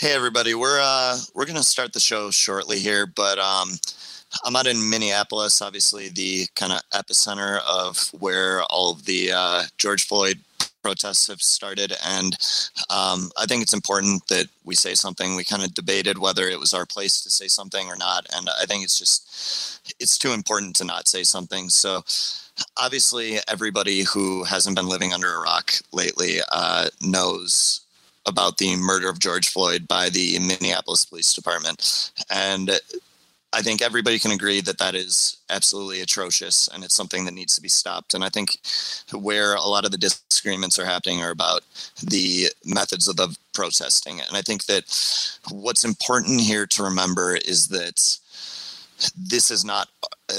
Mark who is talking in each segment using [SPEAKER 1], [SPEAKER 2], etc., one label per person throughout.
[SPEAKER 1] Hey everybody, we're uh, we're gonna start the show shortly here, but um, I'm out in Minneapolis, obviously the kind of epicenter of where all of the uh, George Floyd protests have started, and um, I think it's important that we say something. We kind of debated whether it was our place to say something or not, and I think it's just it's too important to not say something. So obviously, everybody who hasn't been living under a rock lately uh, knows about the murder of George Floyd by the Minneapolis Police Department. And I think everybody can agree that that is absolutely atrocious and it's something that needs to be stopped. And I think where a lot of the disagreements are happening are about the methods of the protesting. And I think that what's important here to remember is that this is not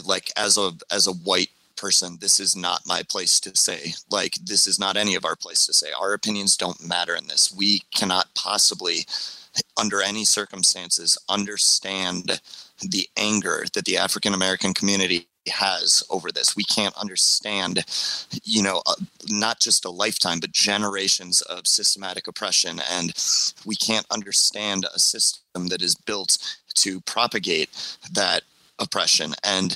[SPEAKER 1] like as a as a white person this is not my place to say like this is not any of our place to say. Our opinions don't matter in this. We cannot possibly under any circumstances understand the anger that the african american community has over this. We can't understand you know uh, not just a lifetime but generations of systematic oppression. And we can't understand a system that is built to propagate that oppression. And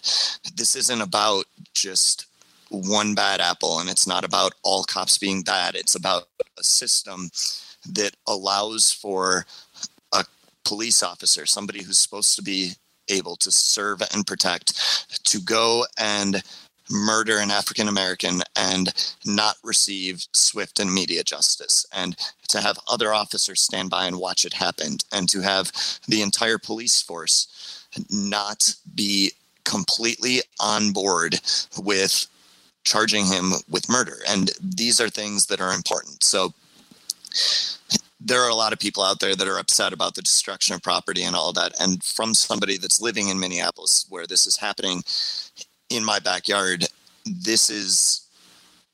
[SPEAKER 1] this isn't about just one bad apple and it's not about all cops being bad. It's about a system that allows for a police officer, somebody who's supposed to be able to serve and protect, to go and murder an African American and not receive swift and immediate justice, and to have other officers stand by and watch it happen, and to have the entire police force not be completely on board with charging him with murder. And these are things that are important. So there are a lot of people out there that are upset about the destruction of property and all that. And from somebody that's living in Minneapolis where this is happening in my backyard, this is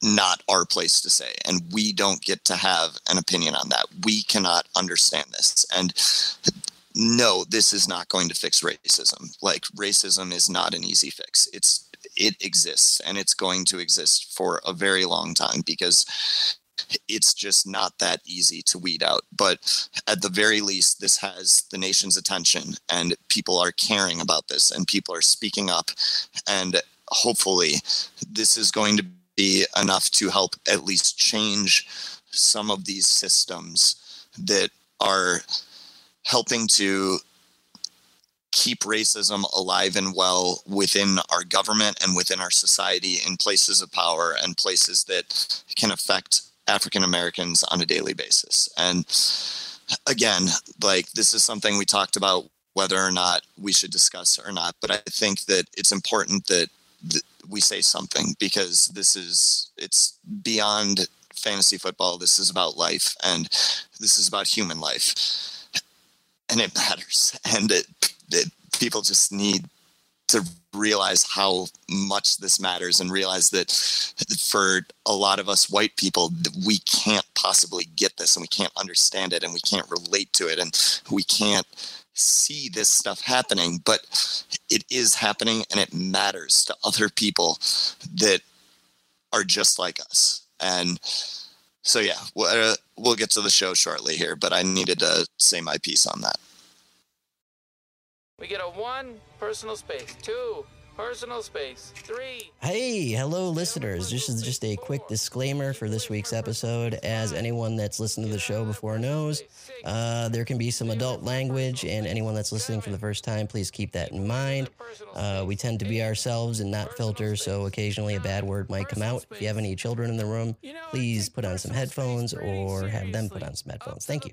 [SPEAKER 1] not our place to say and we don't get to have an opinion on that we cannot understand this and no, this is not going to fix racism. Like racism is not an easy fix. It's it exists and it's going to exist for a very long time because it's just not that easy to weed out. But at the very least, this has the nation's attention and people are caring about this and people are speaking up. And hopefully, this is going to be enough to help at least change some of these systems that are helping to keep racism alive and well within our government and within our society in places of power and places that can affect African Americans on a daily basis. And again, like this is something we talked about whether or not we should discuss or not, but I think that it's important that th- we say something because this is it's beyond fantasy football. This is about life and this is about human life and it matters. And it, it, people just need to realize how much this matters and realize that for a lot of us white people we can't possibly get this and we can't understand it and we can't relate to it and we can't see this stuff happening. But it is happening and it matters to other people that are just like us. And so yeah, we'll, uh, we'll get to the show shortly here, but I needed to say my piece on that.
[SPEAKER 2] We get a one personal space, two personal space, three.
[SPEAKER 3] Hey, hello, listeners. This is just a quick disclaimer for this week's episode. As anyone that's listened to the show before knows, uh, there can be some adult language, and anyone that's listening for the first time, please keep that in mind. Uh, we tend to be ourselves and not filter, so occasionally a bad word might come out. If you have any children in the room, please put on some headphones or have them put on some headphones. Thank you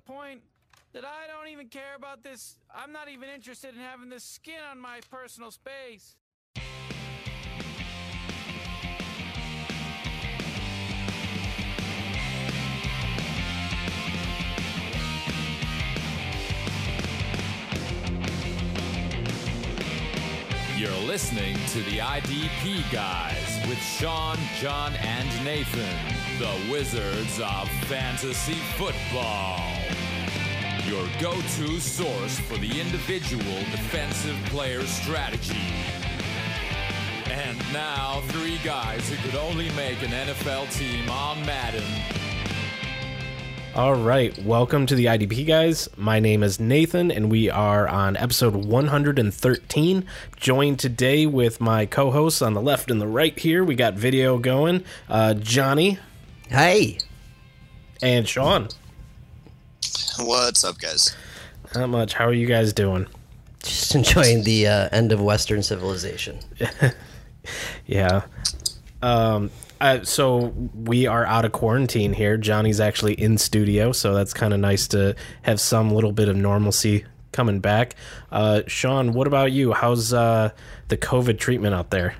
[SPEAKER 2] that I don't even care about this. I'm not even interested in having this skin on my personal space.
[SPEAKER 4] You're listening to the IDP Guys with Sean, John, and Nathan, the Wizards of Fantasy Football. Your go to source for the individual defensive player strategy. And now, three guys who could only make an NFL team on Madden.
[SPEAKER 5] All right, welcome to the IDP guys. My name is Nathan, and we are on episode 113. Joined today with my co-hosts on the left and the right. Here we got video going. Uh, Johnny
[SPEAKER 3] Hey,
[SPEAKER 5] and Sean.
[SPEAKER 1] What's up, guys?
[SPEAKER 5] Not much. How are you guys doing?
[SPEAKER 3] just enjoying the uh, end of Western civilization.
[SPEAKER 5] Yeah. Um. Uh, so we are out of quarantine here. Johnny's actually in studio, so that's kind of nice to have some little bit of normalcy coming back. Uh, Sean, what about you? How's uh, the COVID treatment out there?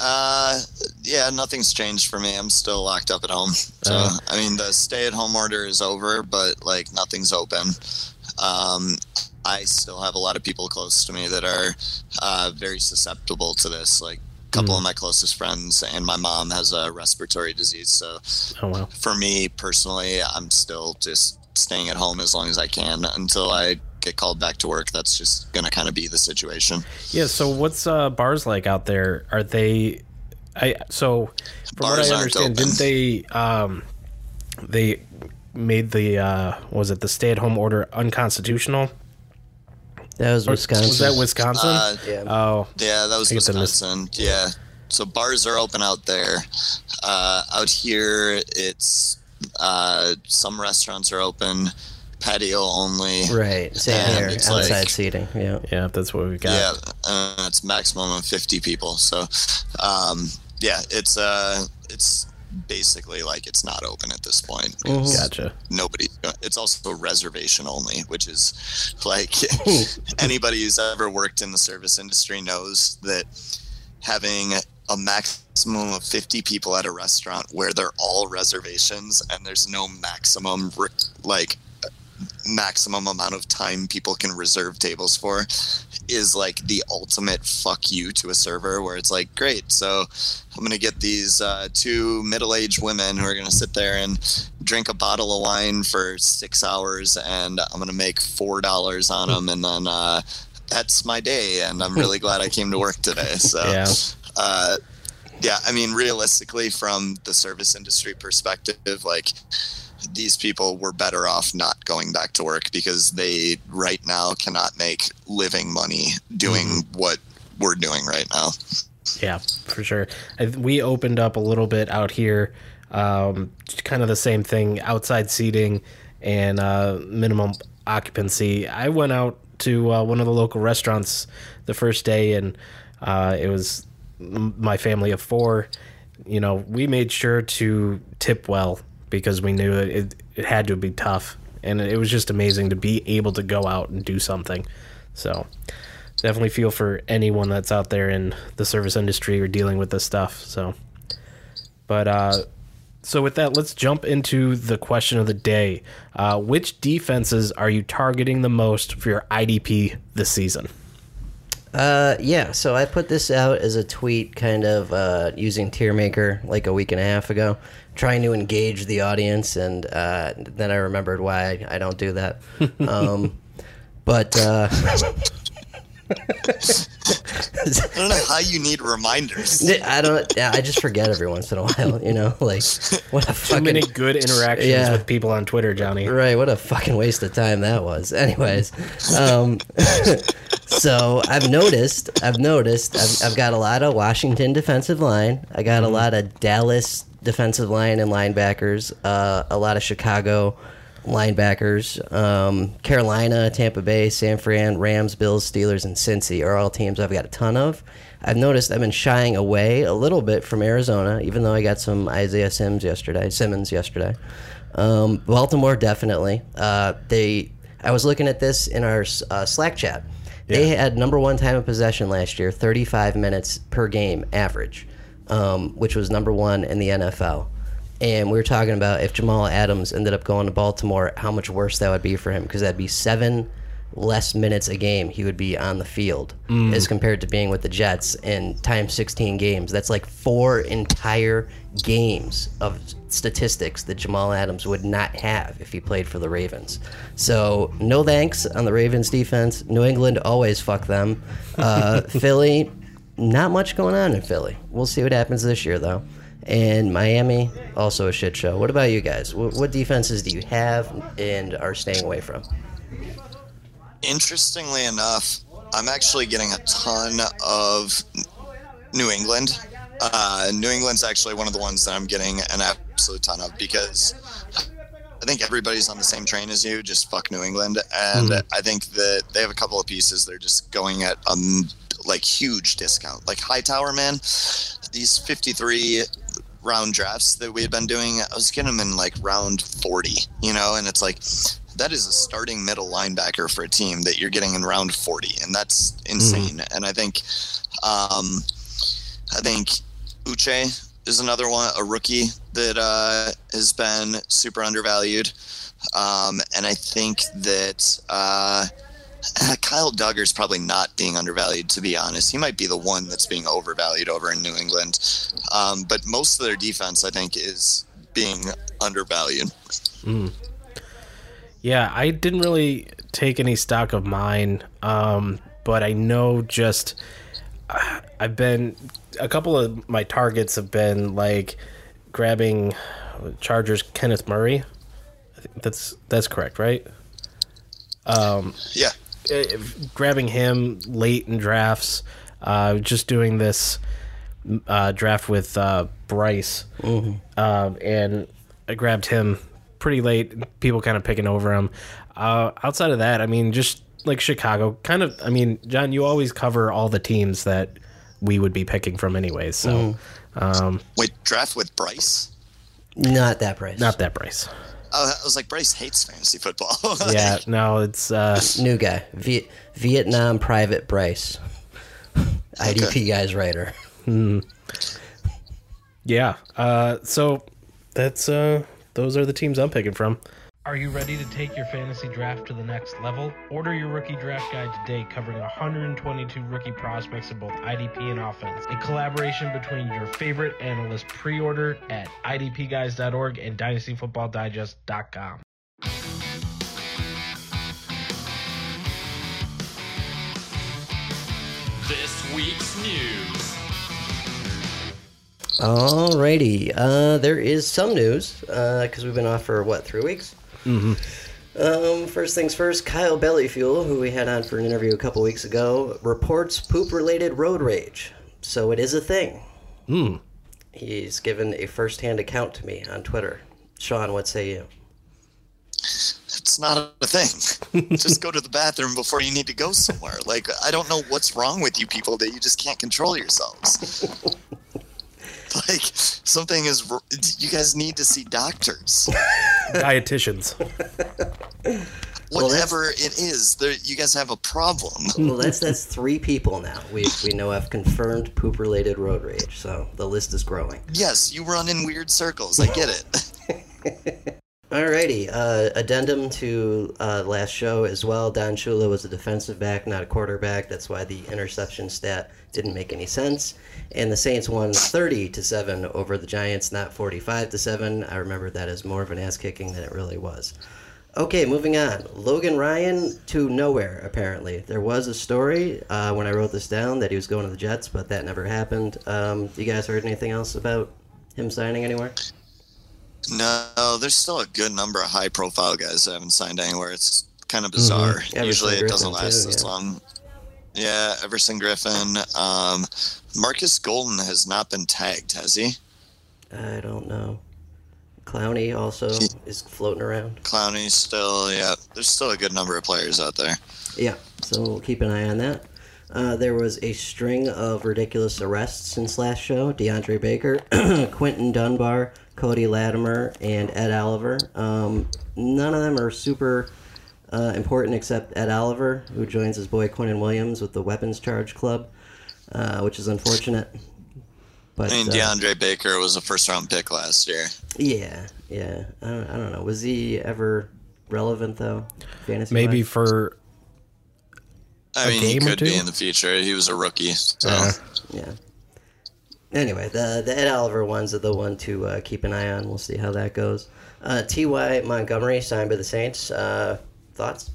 [SPEAKER 1] Uh, yeah, nothing's changed for me. I'm still locked up at home. So,
[SPEAKER 5] Oh.
[SPEAKER 1] I mean, the stay-at-home order is over, but like nothing's open. Um, I still have a lot of people close to me that are uh, very susceptible to this. Like a couple of my closest friends and my mom has a respiratory disease. So,
[SPEAKER 5] Oh well.
[SPEAKER 1] for me personally, I'm still just staying at home as long as I can until I get called back to work. That's just gonna kind of be the situation.
[SPEAKER 5] Yeah. So what's uh, bars like out there? Are they? I so from
[SPEAKER 1] Bars
[SPEAKER 5] what I
[SPEAKER 1] aren't
[SPEAKER 5] understand,
[SPEAKER 1] open.
[SPEAKER 5] didn't they? Um, they made the uh, was it the stay-at-home order unconstitutional?
[SPEAKER 3] That was Wisconsin.
[SPEAKER 5] Was that Wisconsin?
[SPEAKER 1] Uh,
[SPEAKER 3] yeah.
[SPEAKER 5] oh,
[SPEAKER 1] Yeah, that was
[SPEAKER 5] I mis-
[SPEAKER 1] Wisconsin. Yeah. So bars are open out there. Uh, out here, it's uh, some restaurants are open, patio only.
[SPEAKER 3] right. Same here. Outside
[SPEAKER 1] like-
[SPEAKER 3] seating. Yeah.
[SPEAKER 5] yeah. That's what we got.
[SPEAKER 1] Yeah, uh, it's maximum of fifty people. So, um, yeah, it's uh, it's basically like it's not open at this point. Mm-hmm. because
[SPEAKER 5] Gotcha.
[SPEAKER 1] Nobody. It's also reservation only, which is like anybody who's ever worked in the service industry knows that having a maximum of 50 people at a restaurant where they're all reservations and there's no maximum re- like maximum amount of time people can reserve tables for is like the ultimate fuck you to a server where it's like great so i'm gonna get these uh, two middle-aged women who are gonna sit there and drink a bottle of wine for six hours and i'm gonna make four dollars on them and then uh, that's my day and i'm really glad i came to work today so
[SPEAKER 5] Yeah.
[SPEAKER 1] uh, yeah, I mean, realistically, from the service industry perspective, like these people were better off not going back to work because they right now cannot make living money doing what we're doing right now.
[SPEAKER 5] Yeah, for sure. I, we opened up a little bit out here, um, kind of the same thing, outside seating and uh, minimum occupancy. I went out to uh, one of the local restaurants the first day, and uh, it was my family of four. You know, we made sure to tip well because we knew it, it, it had to be tough. And it was just amazing to be able to go out and do something. So, definitely feel for anyone that's out there in the service industry or dealing with this stuff. So, but uh, so with that, let's jump into the question of the day. Uh, which defenses are you targeting the most for your IDP this season?
[SPEAKER 3] Uh, yeah. So I put this out as a tweet, kind of uh, using Tiermaker like a week and a half ago, trying to engage the audience, and uh, then I remembered why I, I don't do that. Um, but uh,
[SPEAKER 1] I don't know how you need reminders.
[SPEAKER 3] I don't. I just forget every once in a while. You know, like what a
[SPEAKER 5] Too
[SPEAKER 3] fucking
[SPEAKER 5] many good interactions
[SPEAKER 3] Yeah.
[SPEAKER 5] with people on Twitter, Johnny.
[SPEAKER 3] Right, what a fucking waste of time that was. Anyways, um, so I've noticed, I've noticed, I've, I've got a lot of Washington defensive line. I got a lot of Dallas defensive line and linebackers. Uh, a lot of Chicago linebackers. Um, Carolina, Tampa Bay, San Fran, Rams, Bills, Steelers, and Cincy are all teams I've got a ton of. I've noticed I've been shying away a little bit from Arizona, even though I got some Isaiah Sims yesterday, Simmons yesterday. Um, Baltimore definitely. Uh, they. I was looking at this in our uh, Slack chat. They had number one time of possession last year, 35 minutes per game average, um, which was number one in the NFL. And we were talking about if Jamal Adams ended up going to Baltimore, how much worse that would be for him because that'd be seven less minutes a game he would be on the field as compared to being with the Jets in times 16 games. That's like four entire games of statistics that Jamal Adams would not have if he played for the Ravens. So no thanks on the Ravens defense. New England always fuck them. Uh, Philly, not much going on in Philly. We'll see what happens this year though. And Miami, also a shit show. What about you guys? What, what defenses do you have and are staying away from?
[SPEAKER 1] Interestingly enough, I'm actually getting a ton of New England. Uh, New England's actually one of the ones that I'm getting an absolute ton of because I think everybody's on the same train as you. Just fuck New England, and I think that they have a couple of pieces. They're just going at um like huge discount. Like Hightower, man, these 53 round drafts that we had been doing, I was getting them in like round 40, you know, and it's like that is a starting middle linebacker for a team that you're getting in round 40, and that's insane. And I think, um, I think Uche is another one, a rookie that uh, has been super undervalued, um, and I think that. Uh, Kyle Dugger's probably not being undervalued, to be honest. He might be the one that's being overvalued over in New England. Um, but most of their defense, I think, is being undervalued.
[SPEAKER 5] Yeah, I didn't really take any stock of mine, um, but I know just uh, I've been a couple of my targets have been like grabbing Chargers Kenneth Murray. I think that's that's correct, right?
[SPEAKER 1] Yeah.
[SPEAKER 5] Uh, grabbing him late in drafts. Uh, just doing this uh, draft with uh, Bryce, um, and I grabbed him pretty late. People kind of picking over him. Uh, outside of that, I mean, just like Chicago, kind of. I mean, John, you always cover all the teams that we would be picking from, anyways. So, um,
[SPEAKER 1] Wait, draft with Bryce?
[SPEAKER 3] Not that price.
[SPEAKER 5] not that Bryce.
[SPEAKER 1] Oh, I was like, Bryce hates fantasy football.
[SPEAKER 5] Yeah, no, it's uh,
[SPEAKER 3] New guy. Viet- Vietnam Private Bryce. IDP guy's writer.
[SPEAKER 5] yeah. Uh, so that's uh, those are the teams I'm picking from.
[SPEAKER 6] Are you ready to take your fantasy draft to the next level? Order your rookie draft guide today, covering 122 rookie prospects in both IDP and offense. A collaboration between your favorite analysts. Pre order at idpguys.org and dynastyfootballdigest.com.
[SPEAKER 4] This week's news.
[SPEAKER 3] Alrighty. Uh, there is some news because we've been off for what three weeks. Mm-hmm. Um, first things first, Kyle Bellyfuel, who we had on for an interview a couple weeks ago, reports poop-related road rage. So it is a thing.
[SPEAKER 5] Hmm.
[SPEAKER 3] He's given a first-hand account to me on Twitter. Sean, what say you?
[SPEAKER 1] it's not a thing. just go to the bathroom before you need to go somewhere. Like, I don't know what's wrong with you people that you just can't control yourselves. like, something is. You guys need to see doctors.
[SPEAKER 5] Dietitians.
[SPEAKER 1] Whatever it is, there, you guys have a problem.
[SPEAKER 3] Well, that's that's three people now. We we know have confirmed poop-related road rage. So the list is growing.
[SPEAKER 1] Yes, you run in weird circles. I get it.
[SPEAKER 3] Alrighty, uh, addendum to uh, last show as well. Don Shula was a defensive back, not a quarterback. That's why the interception stat didn't make any sense. And the Saints won 30 to seven over the Giants, not 45 to seven. I remember that as more of an ass kicking than it really was. Okay, moving on. Logan Ryan to nowhere. Apparently, there was a story uh, when I wrote this down that he was going to the Jets, but that never happened. Um, you guys heard anything else about him signing anywhere?
[SPEAKER 1] No, there's still a good number of high profile guys that haven't signed anywhere. It's kind of bizarre.
[SPEAKER 3] Everson
[SPEAKER 1] Usually it doesn't last
[SPEAKER 3] too,
[SPEAKER 1] this
[SPEAKER 3] yeah.
[SPEAKER 1] long. Yeah, Everson Griffen. Um, Markus Golden has not been tagged, has he?
[SPEAKER 3] I don't know. Clowney also is floating around.
[SPEAKER 1] Clowney still, yeah. There's still a good number of players out there.
[SPEAKER 3] Yeah, so we'll keep an eye on that. Uh, there was a string of ridiculous arrests since last show. DeAndre Baker, Quinton Dunbar, Cody Latimer, and Ed Oliver. Um, none of them are super uh, important except Ed Oliver, who joins his boy Quinnen Williams with the Weapons Charge Club, uh, which is unfortunate. But
[SPEAKER 1] I mean,
[SPEAKER 3] uh,
[SPEAKER 1] DeAndre Baker was a first round pick last year.
[SPEAKER 3] yeah, yeah, I don't, I don't know. Was he ever relevant though? Fantasy
[SPEAKER 5] Maybe for
[SPEAKER 1] I
[SPEAKER 5] A
[SPEAKER 1] mean, he
[SPEAKER 5] game or
[SPEAKER 1] could be in the future. He was a rookie. So.
[SPEAKER 5] Uh,
[SPEAKER 3] Yeah. Anyway, the the Ed Oliver ones are the one to uh, keep an eye on. We'll see how that goes. Uh, T.Y. Montgomery signed by the Saints. Uh, thoughts?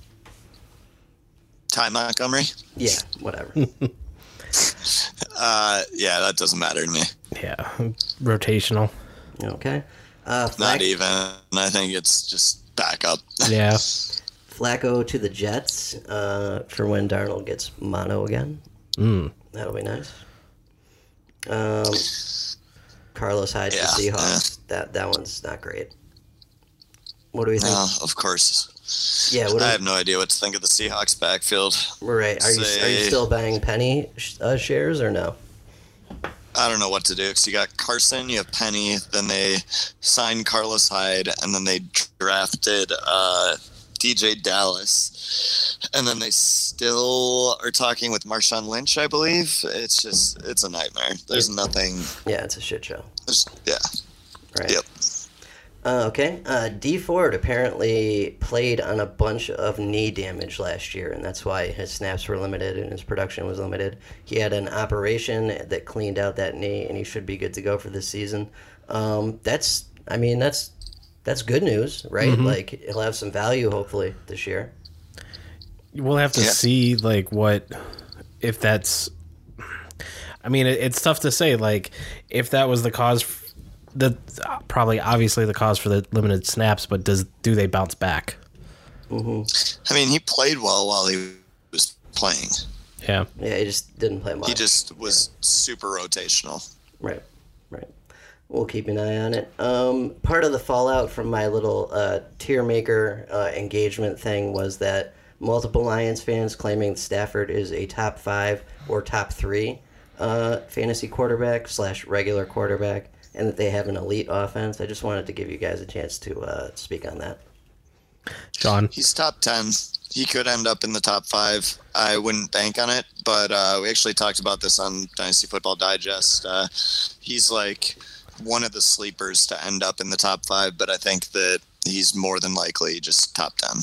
[SPEAKER 1] Ty Montgomery?
[SPEAKER 3] Yeah, whatever.
[SPEAKER 1] Uh, yeah, that doesn't matter to me.
[SPEAKER 5] Yeah, rotational.
[SPEAKER 3] Okay. Uh,
[SPEAKER 1] Not even. I think it's just backup.
[SPEAKER 5] Yeah,
[SPEAKER 3] Flacco to the Jets uh, for when Darnold gets mono again.
[SPEAKER 5] Mm.
[SPEAKER 3] That'll be nice. Um, Carlos Hyde
[SPEAKER 1] Yeah,
[SPEAKER 3] to Seahawks. That that one's not great. What do we think?
[SPEAKER 1] No, of course.
[SPEAKER 3] yeah,
[SPEAKER 1] I
[SPEAKER 3] we,
[SPEAKER 1] have no idea what to think of the Seahawks backfield.
[SPEAKER 3] right. Are you are you still buying Penny uh, shares or no?
[SPEAKER 1] I don't know what to do because you got Carson, you have Penny, then they signed Carlos Hyde, and then they drafted uh, DeeJay Dallas, and then they still are talking with Marshawn Lynch, I believe. It's just it's a nightmare. There's nothing.
[SPEAKER 3] Yeah, it's a shit show.
[SPEAKER 1] There's, yeah.
[SPEAKER 3] Right.
[SPEAKER 1] Yep.
[SPEAKER 3] Uh, okay. Uh, Dee Ford apparently played on a bunch of knee damage last year, and that's why his snaps were limited and his production was limited. He had an operation that cleaned out that knee, and he should be good to go for this season. Um, that's, I mean, that's that's good news, right? Like he'll have some value hopefully this year.
[SPEAKER 5] We'll have to
[SPEAKER 1] Yeah.
[SPEAKER 5] see like what if that's. I mean, it, it's tough to say. Like, if that was the cause, f- the probably obviously the cause for the limited snaps. But does do they bounce back?
[SPEAKER 1] I mean, he played well while he was playing.
[SPEAKER 5] Yeah,
[SPEAKER 3] Yeah, he just didn't play much.
[SPEAKER 1] He just was super rotational.
[SPEAKER 3] Right, right. We'll keep an eye on it. Um, part of the fallout from my little uh, tier maker uh, engagement thing was that multiple Lions fans claiming Stafford is a top five or top three uh, fantasy quarterback slash regular quarterback, and that they have an elite offense. I just wanted to give you guys a chance to uh, speak on that.
[SPEAKER 5] John.
[SPEAKER 1] He's top 10. He could end up in the top five. I wouldn't bank on it, but uh, we actually talked about this on Dynasty Football Digest. Uh, he's like one of the sleepers to end up in the top five, but I think that he's more than likely just top 10.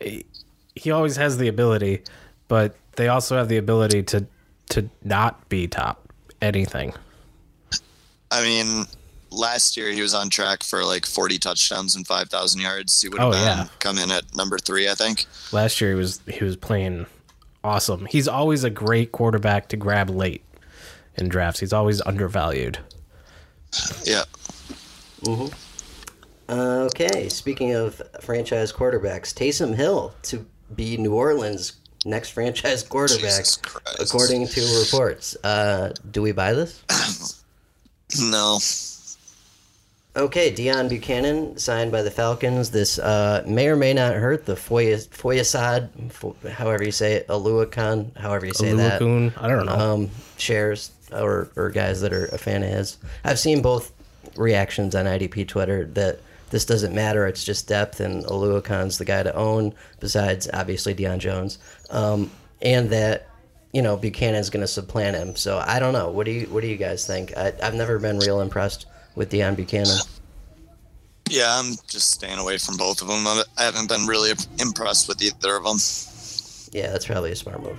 [SPEAKER 5] He always has the ability, but they also have the ability to to not be top anything.
[SPEAKER 1] I mean, last year he was on track for like 40 touchdowns and 5,000 yards. He would have
[SPEAKER 5] Oh,
[SPEAKER 1] been
[SPEAKER 5] yeah.
[SPEAKER 1] come in at number three, I think.
[SPEAKER 5] Last year he was he was playing awesome. He's always a great quarterback to grab late in drafts. He's always undervalued.
[SPEAKER 1] Yeah. Mm-hmm.
[SPEAKER 3] Okay, speaking of franchise quarterbacks, Taysom Hill to be New Orleans' next franchise quarterback, according to reports. Uh, do we buy this?
[SPEAKER 1] No.
[SPEAKER 3] Okay, Deone Bucannon signed by the Falcons. This uh, may or may not hurt the Foy- Foyasad, Fo- however you say it, Oluokun, however you say that.
[SPEAKER 5] I don't know.
[SPEAKER 3] Um, shares or, or guys that are a fan of his. I've seen both reactions on IDP Twitter that this doesn't matter. It's just depth, and Oluokun's the guy to own, besides obviously Deion Jones, um, and that you know Bucannon's going to supplant him. So I don't know. What do you What do you guys think? I, I've never been real impressed with Deone Bucannon.
[SPEAKER 1] Yeah, I'm just staying away from both of them. I haven't been really impressed with either of them.
[SPEAKER 3] Yeah, that's probably a smart move.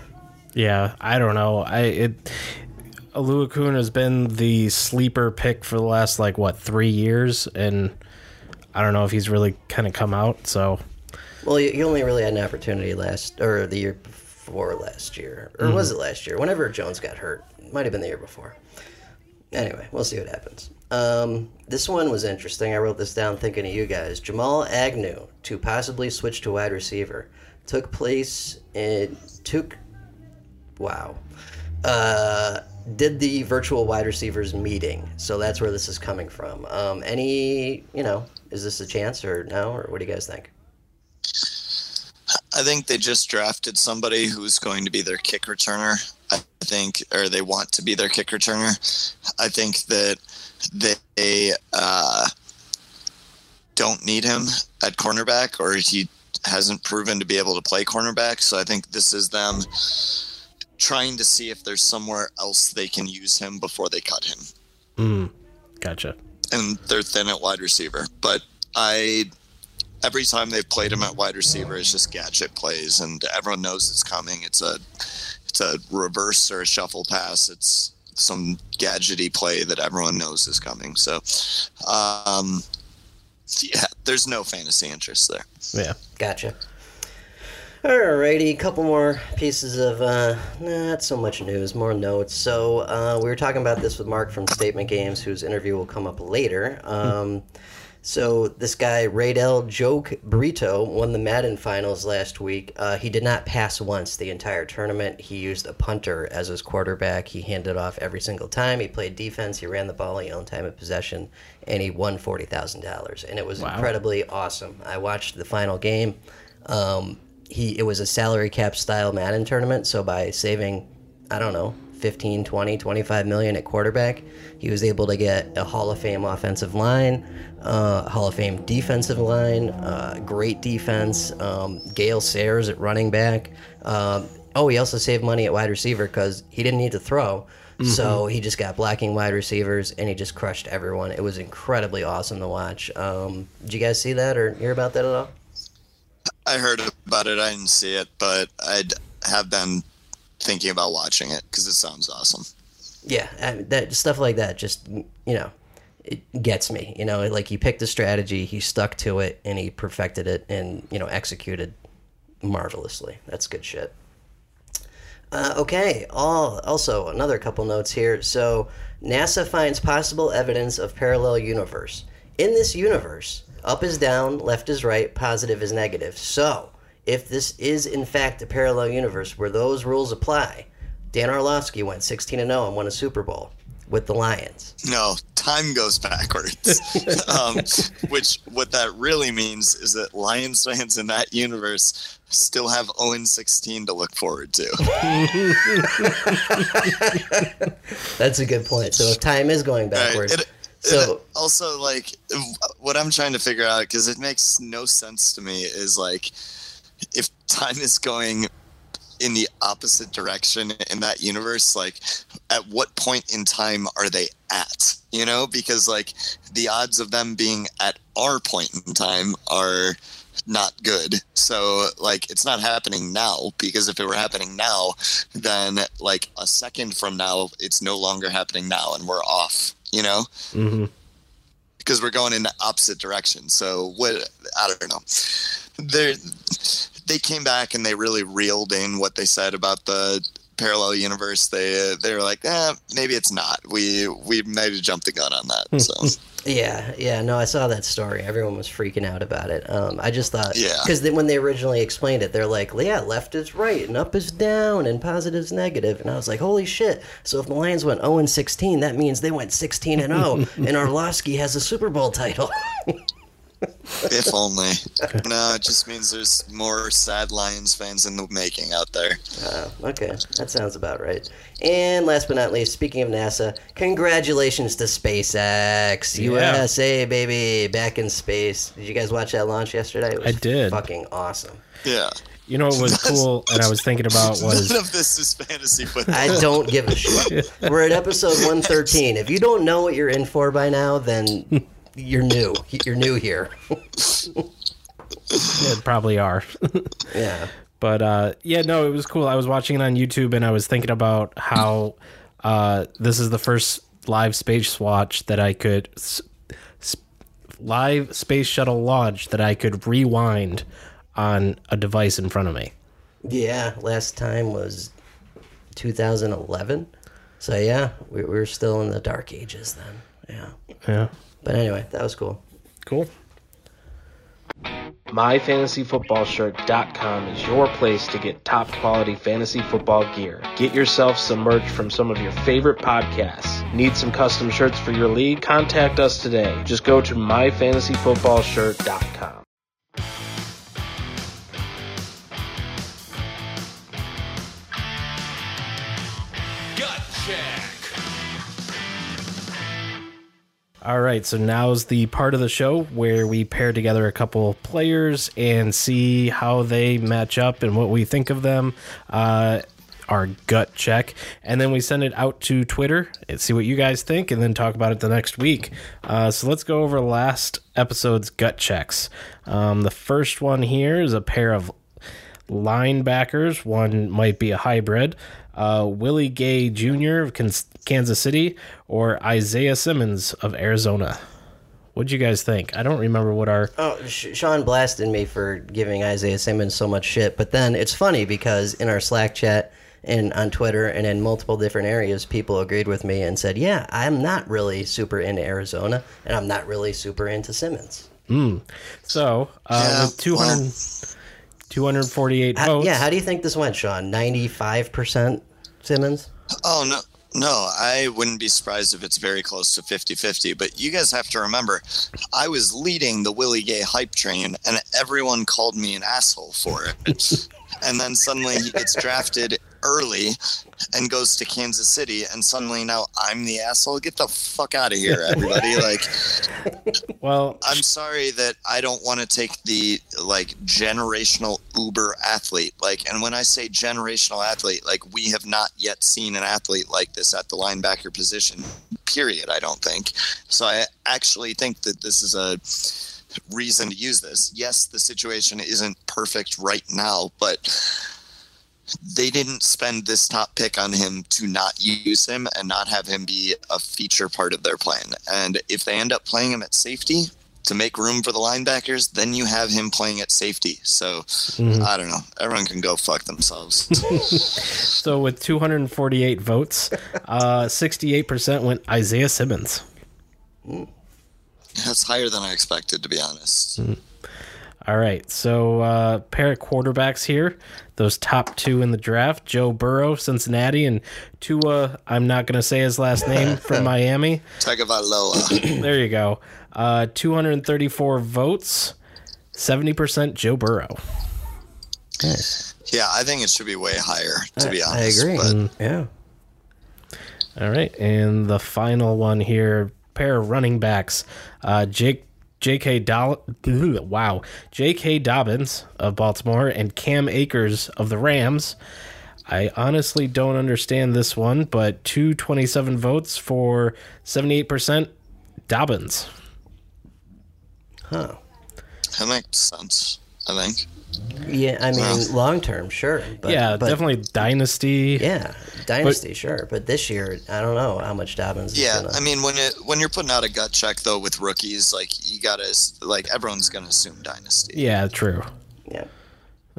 [SPEAKER 5] Yeah, I don't know. I it Oluokun has been the sleeper pick for the last like what three years, and I don't know if he's really kind of come out. So
[SPEAKER 3] Well, he only really had an opportunity last or the year before last year, or was it last year? Whenever Jones got hurt, might have been the year before. Anyway, we'll see what happens. Um, this one was interesting. I wrote this down thinking of you guys. Jamal Agnew to possibly switch to wide receiver took place in took. Wow. Uh, did the virtual wide receivers meeting? So that's where this is coming from. Um, any, you know, is this a chance or no? Or what do you guys think?
[SPEAKER 1] I think they just drafted somebody who's going to be their kick returner. I think, or they want to be their kick returner. I think that they uh, don't need him at cornerback, or he hasn't proven to be able to play cornerback. So I think this is them trying to see if there's somewhere else they can use him before they cut him.
[SPEAKER 5] mm, gotcha.
[SPEAKER 1] and they're thin at wide receiver. But I, every time they've played him at wide receiver, it's just gadget plays, and everyone knows it's coming. It's a, it's a reverse or a shuffle pass. It's some gadgety play that everyone knows is coming. So, um, yeah, there's no fantasy interest there.
[SPEAKER 5] Yeah.
[SPEAKER 3] Gotcha. Alrighty, a couple more pieces of uh, not so much news, more notes. So uh, we were talking about this with Mark from Statement Games, whose interview will come up later. Um, so this guy Raidel Joke Brito won the Madden finals last week. Uh, he did not pass once the entire tournament. He used a punter as his quarterback. He handed off every single time. He played defense. He ran the ball. He owned time of possession, and he won forty thousand dollars. And it was incredibly awesome. I watched the final game. Um, he it was a salary cap style Madden tournament. So by saving, I don't know, 15, 20, 25 million at quarterback, he was able to get a Hall of Fame offensive line, uh, Hall of Fame defensive line, uh, great defense, um, Gale Sayers at running back. Um, oh, he also saved money at wide receiver because he didn't need to throw. So he just got blocking wide receivers and he just crushed everyone. It was incredibly awesome to watch. Um, did you guys see that or hear about that at all?
[SPEAKER 1] I heard about it. I didn't see it, but I'd have been thinking about watching it because it sounds awesome.
[SPEAKER 3] Yeah, I, that stuff like that just you know it gets me. You know, like he picked a strategy, he stuck to it, and he perfected it, and you know executed marvelously. That's good shit. Uh, okay. All also another couple notes here. So NASA finds possible evidence of parallel universe. In this universe, up is down, left is right, positive is negative. So if this is in fact a parallel universe where those rules apply, Dan Orlovsky went 16 and 0 and won a Super Bowl with the Lions.
[SPEAKER 1] No, time goes backwards. um, which what that really means is that Lions fans in that universe still have 0 16 to look forward to.
[SPEAKER 3] That's a good point. So if time is going
[SPEAKER 1] Right.
[SPEAKER 3] backwards,
[SPEAKER 1] It,
[SPEAKER 3] so
[SPEAKER 1] also like what I'm trying to figure out because it makes no sense to me is like if time is going in the opposite direction in that universe like at what point in time are they at? You know because like the odds of them being at our point in time are not good. So like it's not happening now because if it were happening now then like a second from now it's no longer happening now and we're off you know
[SPEAKER 5] hmm
[SPEAKER 1] because we're going in the opposite direction. So what? I don't know. They they came back and they really reeled in what they said about the parallel universe. They they were like, eh, maybe it's not. We we might have jumped the gun on that. So
[SPEAKER 3] Yeah, yeah, no, I saw that story. Everyone was freaking out about it. Um, I just thought,
[SPEAKER 1] Yeah.
[SPEAKER 3] because when they originally explained it, they're like, yeah, left is right and up is down and positive is negative, and I was like, holy shit! So if the Lions went zero and sixteen, that means they went sixteen and zero, and Orlovsky has a Super Bowl title.
[SPEAKER 1] if only. No, it just means there's more sad Lions fans in the making out there.
[SPEAKER 3] Uh, okay, that sounds about right. And last but not least, speaking of NASA, congratulations to SpaceX, USA, baby, back in space. Did you guys watch that launch yesterday? It was
[SPEAKER 5] I did.
[SPEAKER 3] Fucking awesome.
[SPEAKER 1] Yeah.
[SPEAKER 5] You know what was cool, and I was thinking about was
[SPEAKER 1] None of this is fantasy football.
[SPEAKER 3] I don't give a shit. We're at episode 113. If you don't know what you're in for by now, then you're new. You're new here.
[SPEAKER 5] yeah, probably are.
[SPEAKER 3] yeah.
[SPEAKER 5] But uh, yeah, no, it was cool. I was watching it on YouTube and I was thinking about how uh, this is the first live space watch that I could s- s- live space shuttle launch that I could rewind on a device in front of me.
[SPEAKER 3] Yeah. Last time was 2011. So yeah, we, we were still in the dark ages then. Yeah.
[SPEAKER 5] Yeah,
[SPEAKER 3] But anyway, that was cool.
[SPEAKER 5] cool.
[SPEAKER 6] MyFantasyFootballShirt.com is your place to get top quality fantasy football gear. Get yourself some merch from some of your favorite podcasts. Need some custom shirts for your league? Contact us today. Just go to MyFantasyFootballShirt.com.
[SPEAKER 5] All right, so now's the part of the show where we pair together a couple players and see how they match up and what we think of them. Uh, our gut check, and then we send it out to Twitter and see what you guys think, and then talk about it the next week. Uh, so let's go over last episode's gut checks. Um, the first one here is a pair of linebackers. One might be a hybrid. Uh, Willie Gay Jr. of Kansas City or Isaiah Simmons of Arizona. What'd you guys think? I don't remember what our.
[SPEAKER 3] Oh, Sean blasted me for giving Isaiah Simmons so much shit, but then it's funny because in our Slack chat and on Twitter and in multiple different areas, people agreed with me and said, "Yeah, I'm not really super into Arizona, and I'm not really super into Simmons."
[SPEAKER 5] So, uh,
[SPEAKER 1] Yeah,
[SPEAKER 5] with 200, 248
[SPEAKER 3] How-
[SPEAKER 5] votes.
[SPEAKER 3] yeah, how do you think this went, Sean? Ninety-five percent Simmons.
[SPEAKER 1] Oh no. No, I wouldn't be surprised if it's very close to 50-50, but you guys have to remember I was leading the Willie Gay hype train and everyone called me an asshole for it. and then suddenly he gets drafted early and goes to Kansas City and suddenly now I'm the asshole. Get the fuck out of here everybody. like
[SPEAKER 5] well,
[SPEAKER 1] I'm sorry that I don't want to take the like generational uber athlete. Like, and when I say generational athlete, like we have not yet seen an athlete like this at the linebacker position. Period. I don't think. So I actually think that this is a reason to use this. Yes, the situation isn't perfect right now, but they didn't spend this top pick on him to not use him and not have him be a feature part of their plan. And if they end up playing him at safety to make room for the linebackers, then you have him playing at safety. So I don't know. Everyone can go fuck themselves.
[SPEAKER 5] so with 248 votes, uh, 68% went Isaiah Simmons.
[SPEAKER 1] That's higher than I expected, to be honest.
[SPEAKER 5] All right, so uh, pair of quarterbacks here. Those top two in the draft: Joe Burrow, Cincinnati, and Tua. I'm not going to say his last name from Miami.
[SPEAKER 1] Tagovailoa.
[SPEAKER 5] There you go. Uh, 234 votes, 70% Joe Burrow.
[SPEAKER 3] Nice.
[SPEAKER 1] yeah, I think it should be way higher, to be honest, I
[SPEAKER 3] agree.
[SPEAKER 1] But
[SPEAKER 3] Yeah.
[SPEAKER 5] All right, and the final one here: pair of running backs. Uh, Jake. J.K. Doll- wow, J.K. Dobbins of Baltimore and Cam Akers of the Rams. I honestly don't understand this one, but 227 votes for 78% Dobbins.
[SPEAKER 3] Huh.
[SPEAKER 1] that makes sense, I think.
[SPEAKER 3] Yeah, I mean, long term, sure. But,
[SPEAKER 5] yeah,
[SPEAKER 3] but,
[SPEAKER 5] definitely Dynasty.
[SPEAKER 3] Yeah, dynasty, sure. But this year, I don't know how much Dobbins. is
[SPEAKER 1] Yeah,
[SPEAKER 3] gonna...
[SPEAKER 1] I mean when it when you're putting out a gut check though with rookies, like you gotta like everyone's gonna assume dynasty.
[SPEAKER 5] Yeah, true.
[SPEAKER 3] Yeah.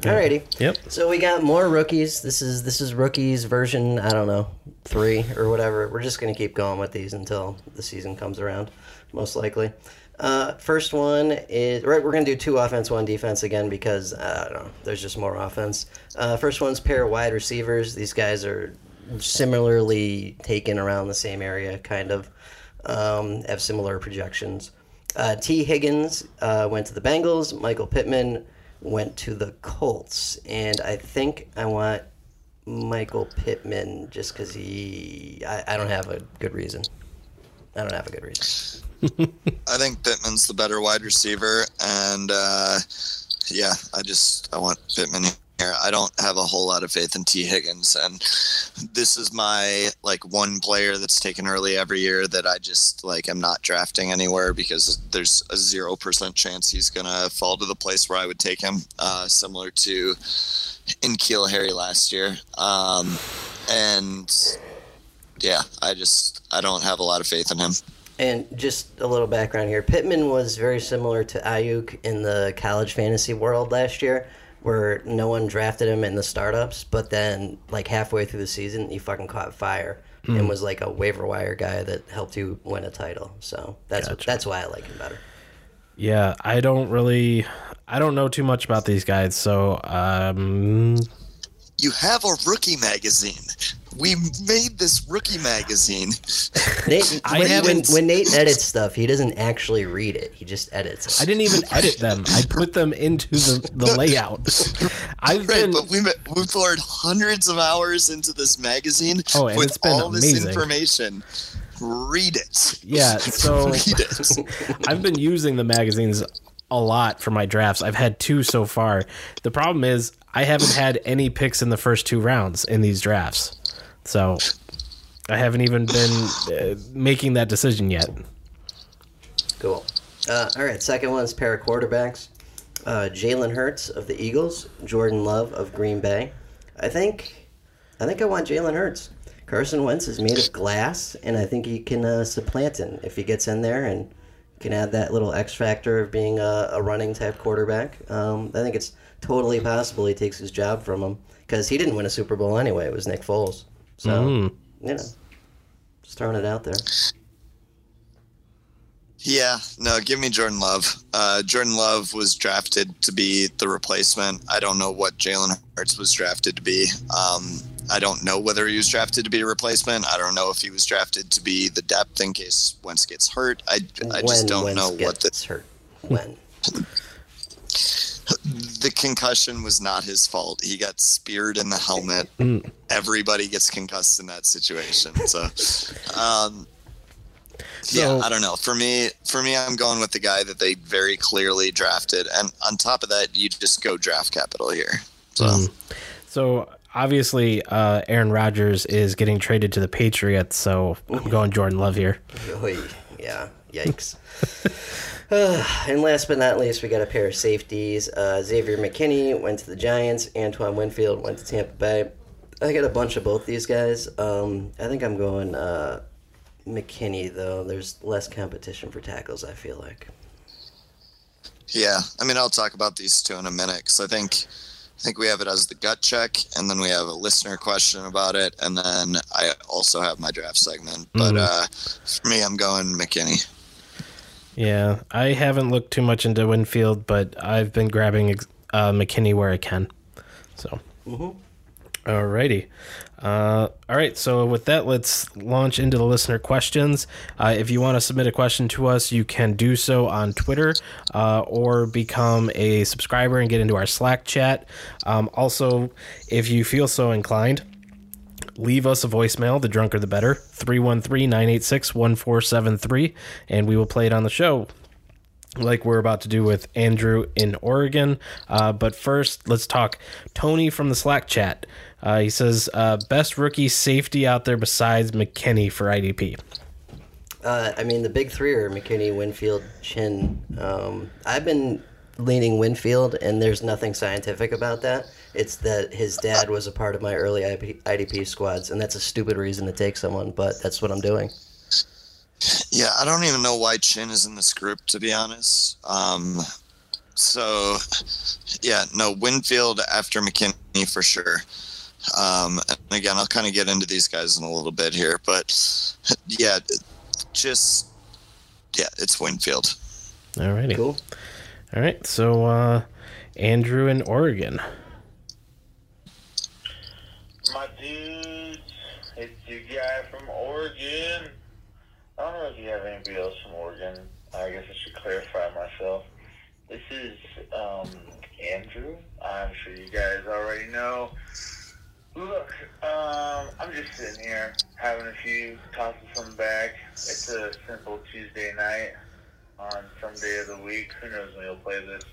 [SPEAKER 3] Alrighty.
[SPEAKER 5] Yep.
[SPEAKER 3] So we got more rookies. This is this is rookies version. I don't know three or whatever. We're just gonna keep going with these until the season comes around, most likely. Uh, first one is right. We're gonna do two offense, one defense again because uh, I don't know. There's just more offense. Uh, first one's pair of wide receivers. These guys are similarly taken around the same area, kind of. Um, have similar projections. Uh, Tee Higgins uh, went to the Bengals. Michael Pittman went to the Colts, and I think I want Michael Pittman just because he. I, I don't have a good reason. I don't have a good reason.
[SPEAKER 1] I think Pittman's the better wide receiver, and uh, yeah, I just I want Pittman here. I don't have a whole lot of faith in Tee Higgins, and this is my like one player that's taken early every year that I just like am not drafting anywhere because there's a zero percent chance he's gonna fall to the place where I would take him, uh, similar to N'Keal Harry last year, um, and yeah, I just I don't have a lot of faith in him.
[SPEAKER 3] And just a little background here. Pittman was very similar to Aiyuk in the college fantasy world last year, where no one drafted him in the startups, but then like halfway through the season, he fucking caught fire and was like a waiver wire guy that helped you win a title. So that's that's why I like him better.
[SPEAKER 5] Yeah, I don't really, I don't know too much about these guys, so um,
[SPEAKER 1] You have a rookie magazine. We made this rookie magazine.
[SPEAKER 3] Nate,
[SPEAKER 5] I
[SPEAKER 3] when, when, when Nate edits stuff, he doesn't actually read it. He just edits it.
[SPEAKER 5] I didn't even edit them. I put them into the, the layout. I've
[SPEAKER 1] Right,
[SPEAKER 5] been,
[SPEAKER 1] but we we poured hundreds of hours into this magazine
[SPEAKER 5] Oh, and
[SPEAKER 1] with
[SPEAKER 5] it's been
[SPEAKER 1] all this
[SPEAKER 5] amazing.
[SPEAKER 1] information. Read it.
[SPEAKER 5] yeah, so
[SPEAKER 1] Read it.
[SPEAKER 5] I've been using the magazines a lot for my drafts. I've had two so far. The problem is I haven't had any picks in the first two rounds in these drafts. So I haven't even been uh, making that decision yet.
[SPEAKER 3] Cool. Uh, all right, second one's pair of quarterbacks. Uh, Jalen Hurts of the Eagles, Jordan Love of Green Bay. I think, I think I want Jalen Hurts. Carson Wentz is made of glass, and I think he can uh, supplant him if he gets in there and can add that little X factor of being a, a running type quarterback. Um, I think it's totally possible he takes his job from him because he didn't win a Super Bowl anyway. It was Nick Foles. So,
[SPEAKER 5] Mm.
[SPEAKER 3] you know, just throwing it out there.
[SPEAKER 1] Yeah, no, give me Jordan Love. Uh, Jordan Love was drafted to be the replacement. I don't know what Jalen Hurts was drafted to be. Um, I don't know whether he was drafted to be a replacement. I don't know if he was drafted to be the depth in case Wentz gets hurt. I, I just don't
[SPEAKER 3] Wentz
[SPEAKER 1] know what the
[SPEAKER 3] hurt. When?
[SPEAKER 1] the concussion was not his fault. He got speared in the helmet. Everybody gets concussed in that situation. So, um, yeah, I don't know. For me, for me, I'm going with the guy that they very clearly drafted, and on top of that, you just go draft capital here. So,
[SPEAKER 5] Mm. So obviously, uh, Aaron Rodgers is getting traded to the Patriots, so I'm going Jordan Love here.
[SPEAKER 3] Oy, yeah, yikes. Uh, and last but not least, we got a pair of safeties. Uh, Xavier McKinney went to the Giants. Antoine Winfield went to Tampa Bay. I got a bunch of both these guys. Um, I think I'm going uh, McKinney, though. There's less competition for tackles, I feel like.
[SPEAKER 1] yeah, I mean, I'll talk about these two in a minute because I think, I think we have it as the gut check, and then we have a listener question about it, and then I also have my draft segment. But uh, for me, I'm going McKinney.
[SPEAKER 5] Yeah, I haven't looked too much into Winfield, but I've been grabbing uh, McKinney where I can. So, alrighty. Uh, all right, so with that, let's launch into the listener questions. Uh, if you want to submit a question to us, you can do so on Twitter uh, or become a subscriber and get into our Slack chat. Um, also, if you feel so inclined, leave us a voicemail. The drunker, the better. 313 986 1473, and we will play it on the show like we're about to do with Andrew in Oregon. Uh, but first, let's talk Tony from the Slack chat. Uh, he says, uh, best rookie safety out there besides McKinney for IDP.
[SPEAKER 3] Uh, I mean, the big three are McKinney, Winfield, Chinn. Um, I've been leaning Winfield, and there's nothing scientific about that. It's that his dad was a part of my early IP, IDP squads, and that's a stupid reason to take someone, but that's what I'm doing.
[SPEAKER 1] Yeah, I don't even know why Chinn is in this group, to be honest. Um, so, yeah, no, Winfield after McKinney for sure. Um, and again, I'll kind of get into these guys in a little bit here, but yeah, just yeah, it's Winfield.
[SPEAKER 5] Alrighty.
[SPEAKER 3] Cool.
[SPEAKER 5] All right. So, uh, Andrew in Oregon.
[SPEAKER 7] My dudes, it's your guy from Oregon. I don't know if you have anybody else from Oregon. I guess I should clarify myself. This is um, Andrew. I'm sure you guys already know. Look, um, I'm just sitting here having a few, tossing some back. It's a simple Tuesday night on some day of the week. Who knows when you'll play this?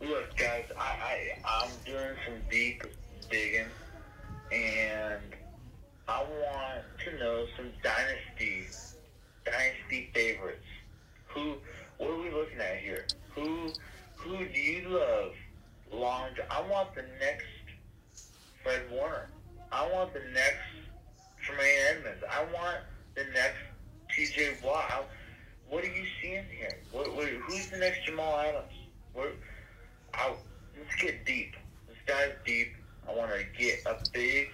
[SPEAKER 7] Look, guys, I, I I'm doing some deep digging, and I want to know some dynasty dynasty favorites. Who? What are we looking at here? Who? Who do you love? Long. I want the next Fred Warner. I want the next Tremaine Edmunds. I want the next T.J. Watt. What are you seeing here? What, what, who's the next Jamal Adams? What, I, let's get deep. Let's dive deep. I want to get a big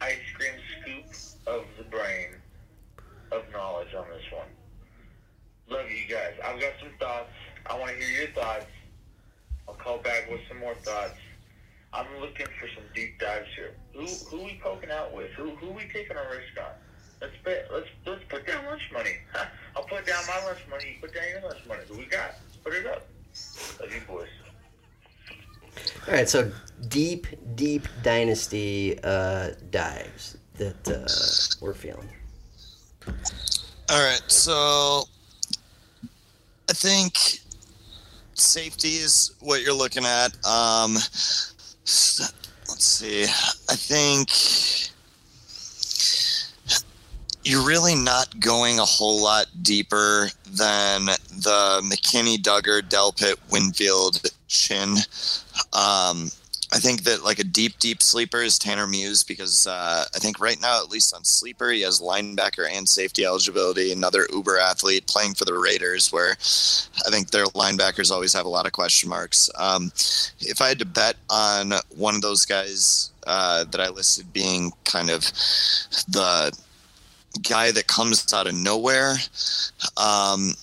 [SPEAKER 7] ice cream scoop of the brain of knowledge on this one. Love you guys. I've got some thoughts. I want to hear your thoughts. I'll call back with some more thoughts. I'm looking for some deep dives here. Who who we poking out with? Who who we taking a risk on? Let's bet. Let's let's put down lunch money. I'll put down my lunch money. You put down your lunch money. We got? Put it up. Love you boys.
[SPEAKER 3] All right, so deep, deep dynasty uh, dives that uh, we're feeling.
[SPEAKER 1] All right, so I think safety is what you're looking at. Um, let's see. I think you're really not going a whole lot deeper than the McKinney, Dugger, Delpit, Winfield, Chinn. Um, I think that like a deep, deep sleeper is Tanner Muse because uh, I think right now, at least on sleeper, he has linebacker and safety eligibility. Another Uber athlete playing for the Raiders, where I think their linebackers always have a lot of question marks. Um, if I had to bet on one of those guys uh, that I listed being kind of the guy that comes out of nowhere, um,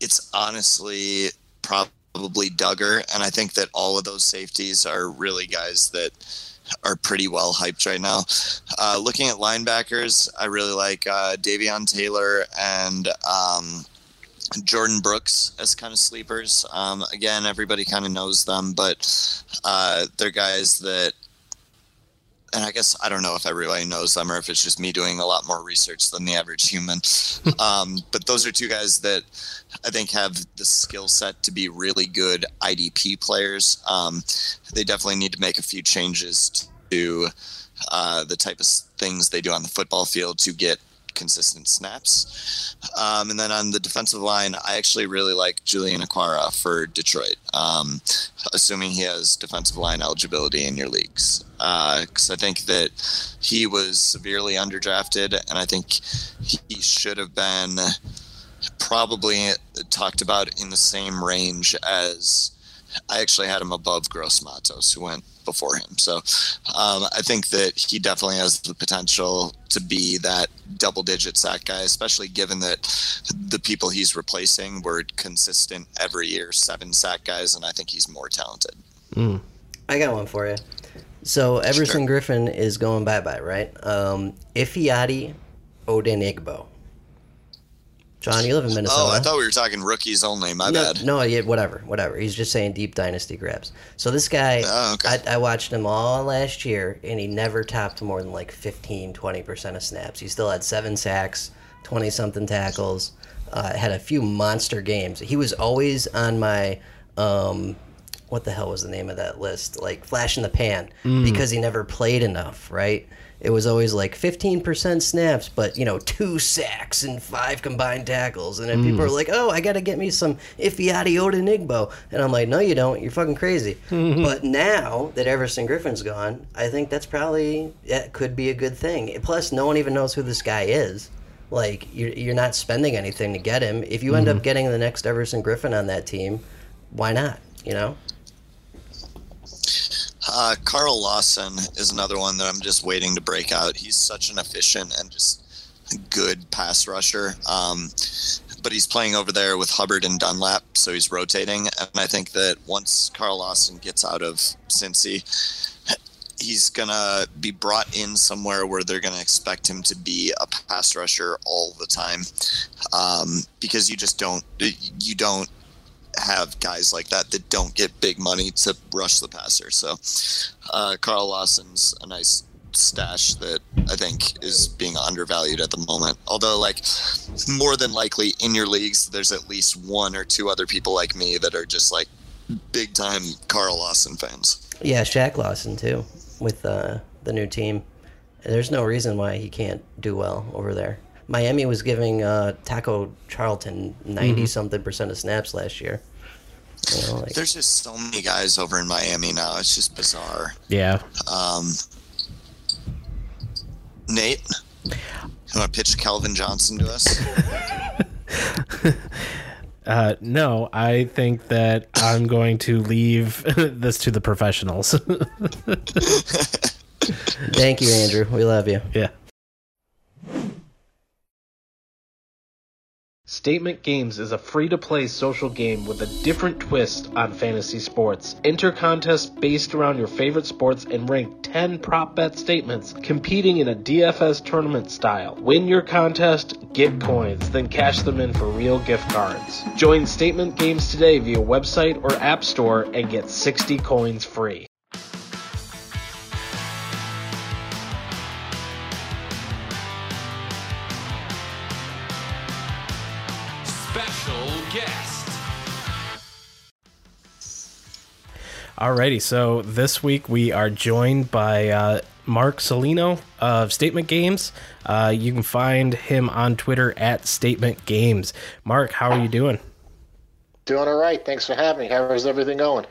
[SPEAKER 1] it's honestly probably Dugger, and I think that all of those safeties are really guys that are pretty well hyped right now. Uh, looking at linebackers, I really like uh, Davion Taylor and um, Jordyn Brooks as kind of sleepers. Um, again, everybody kind of knows them, but uh, they're guys that and I guess I don't know if everybody knows them or if it's just me doing a lot more research than the average human. um, but those are two guys that I think have the skill set to be really good IDP players. Um, they definitely need to make a few changes to uh, the type of things they do on the football field to get consistent snaps. Um, and then on the defensive line, I actually really like Julian Okwara for Detroit, um, assuming he has defensive line eligibility in your leagues. Because uh, I think that he was severely underdrafted, and I think he should have been probably talked about in the same range as I actually had him above Gross Matos, who went before him. So um, I think that he definitely has the potential to be that double digit sack guy, especially given that the people he's replacing were consistent every year, seven sack guys, and I think he's more talented.
[SPEAKER 3] Mm. I got one for you. So Everson sure. Griffen is going bye bye, right? Um, Ifeadi Odenigbo John, you live in Minnesota.
[SPEAKER 1] Oh, I thought we were talking rookies only. My
[SPEAKER 3] no,
[SPEAKER 1] bad.
[SPEAKER 3] No, yeah, whatever, whatever. He's just saying deep dynasty grabs. So this guy, oh, okay. I, I, watched him all last year, and he never topped more than like 15, 20% of snaps. He still had seven sacks, 20 something tackles, uh, had a few monster games. He was always on my, um, what the hell was the name of that list? Like flash in the pan, mm. because he never played enough, right? It was always like 15% snaps, but you know, two sacks and five combined tackles. And then mm. people are like, oh, I got to get me some Ifeadi Odenigbo. And I'm like, no, you don't. You're fucking crazy. but now that Everson Griffen's gone, I think that's probably, that could be a good thing. Plus, no one even knows who this guy is. Like, you're, you're not spending anything to get him. If you end mm-hmm. up getting the next Everson Griffen on that team, why not? You know?
[SPEAKER 1] Uh, Carl Lawson is another one that I'm just waiting to break out. He's such an efficient and just good pass rusher. Um, but he's playing over there with Hubbard and Dunlap, so he's rotating. And I think that once Carl Lawson gets out of Cincy, he's gonna be brought in somewhere where they're gonna expect him to be a pass rusher all the time, um, because you just don't you don't have guys like that that don't get big money to rush the passer. So uh, Carl Lawson's a nice stash that I think is being undervalued at the moment. Although, like, more than likely in your leagues, there's at least one or two other people like me that are just like big time Carl Lawson fans.
[SPEAKER 3] Yeah, Shaq Lawson too with uh, the new team. There's no reason why he can't do well over there. Miami was giving uh, Taco Charlton 90 mm-hmm. something percent of snaps last year.
[SPEAKER 1] You know, like, There's just so many guys over in Miami now. It's just bizarre.
[SPEAKER 5] Yeah.
[SPEAKER 1] Um, Nate, you want to pitch Calvin Johnson to us?
[SPEAKER 5] Uh, no, I think that I'm going to leave this to the professionals.
[SPEAKER 3] Thank you, Andrew. We love you.
[SPEAKER 5] Yeah.
[SPEAKER 6] Statement Games is a free to play social game with a different twist on fantasy sports. Enter contests based around your favorite sports and rank 10 prop bet statements, competing in a DFS tournament style. Win your contest, get coins, then cash them in for real gift cards. Join Statement Games today via website or app store and get 60 coins free.
[SPEAKER 5] Alrighty, so this week we are joined by uh, Mark Salino of Statement Games. Uh, you can find him on Twitter at Statement Games. Mark, how are you doing?
[SPEAKER 8] Doing all right. Thanks for having me. How's everything going?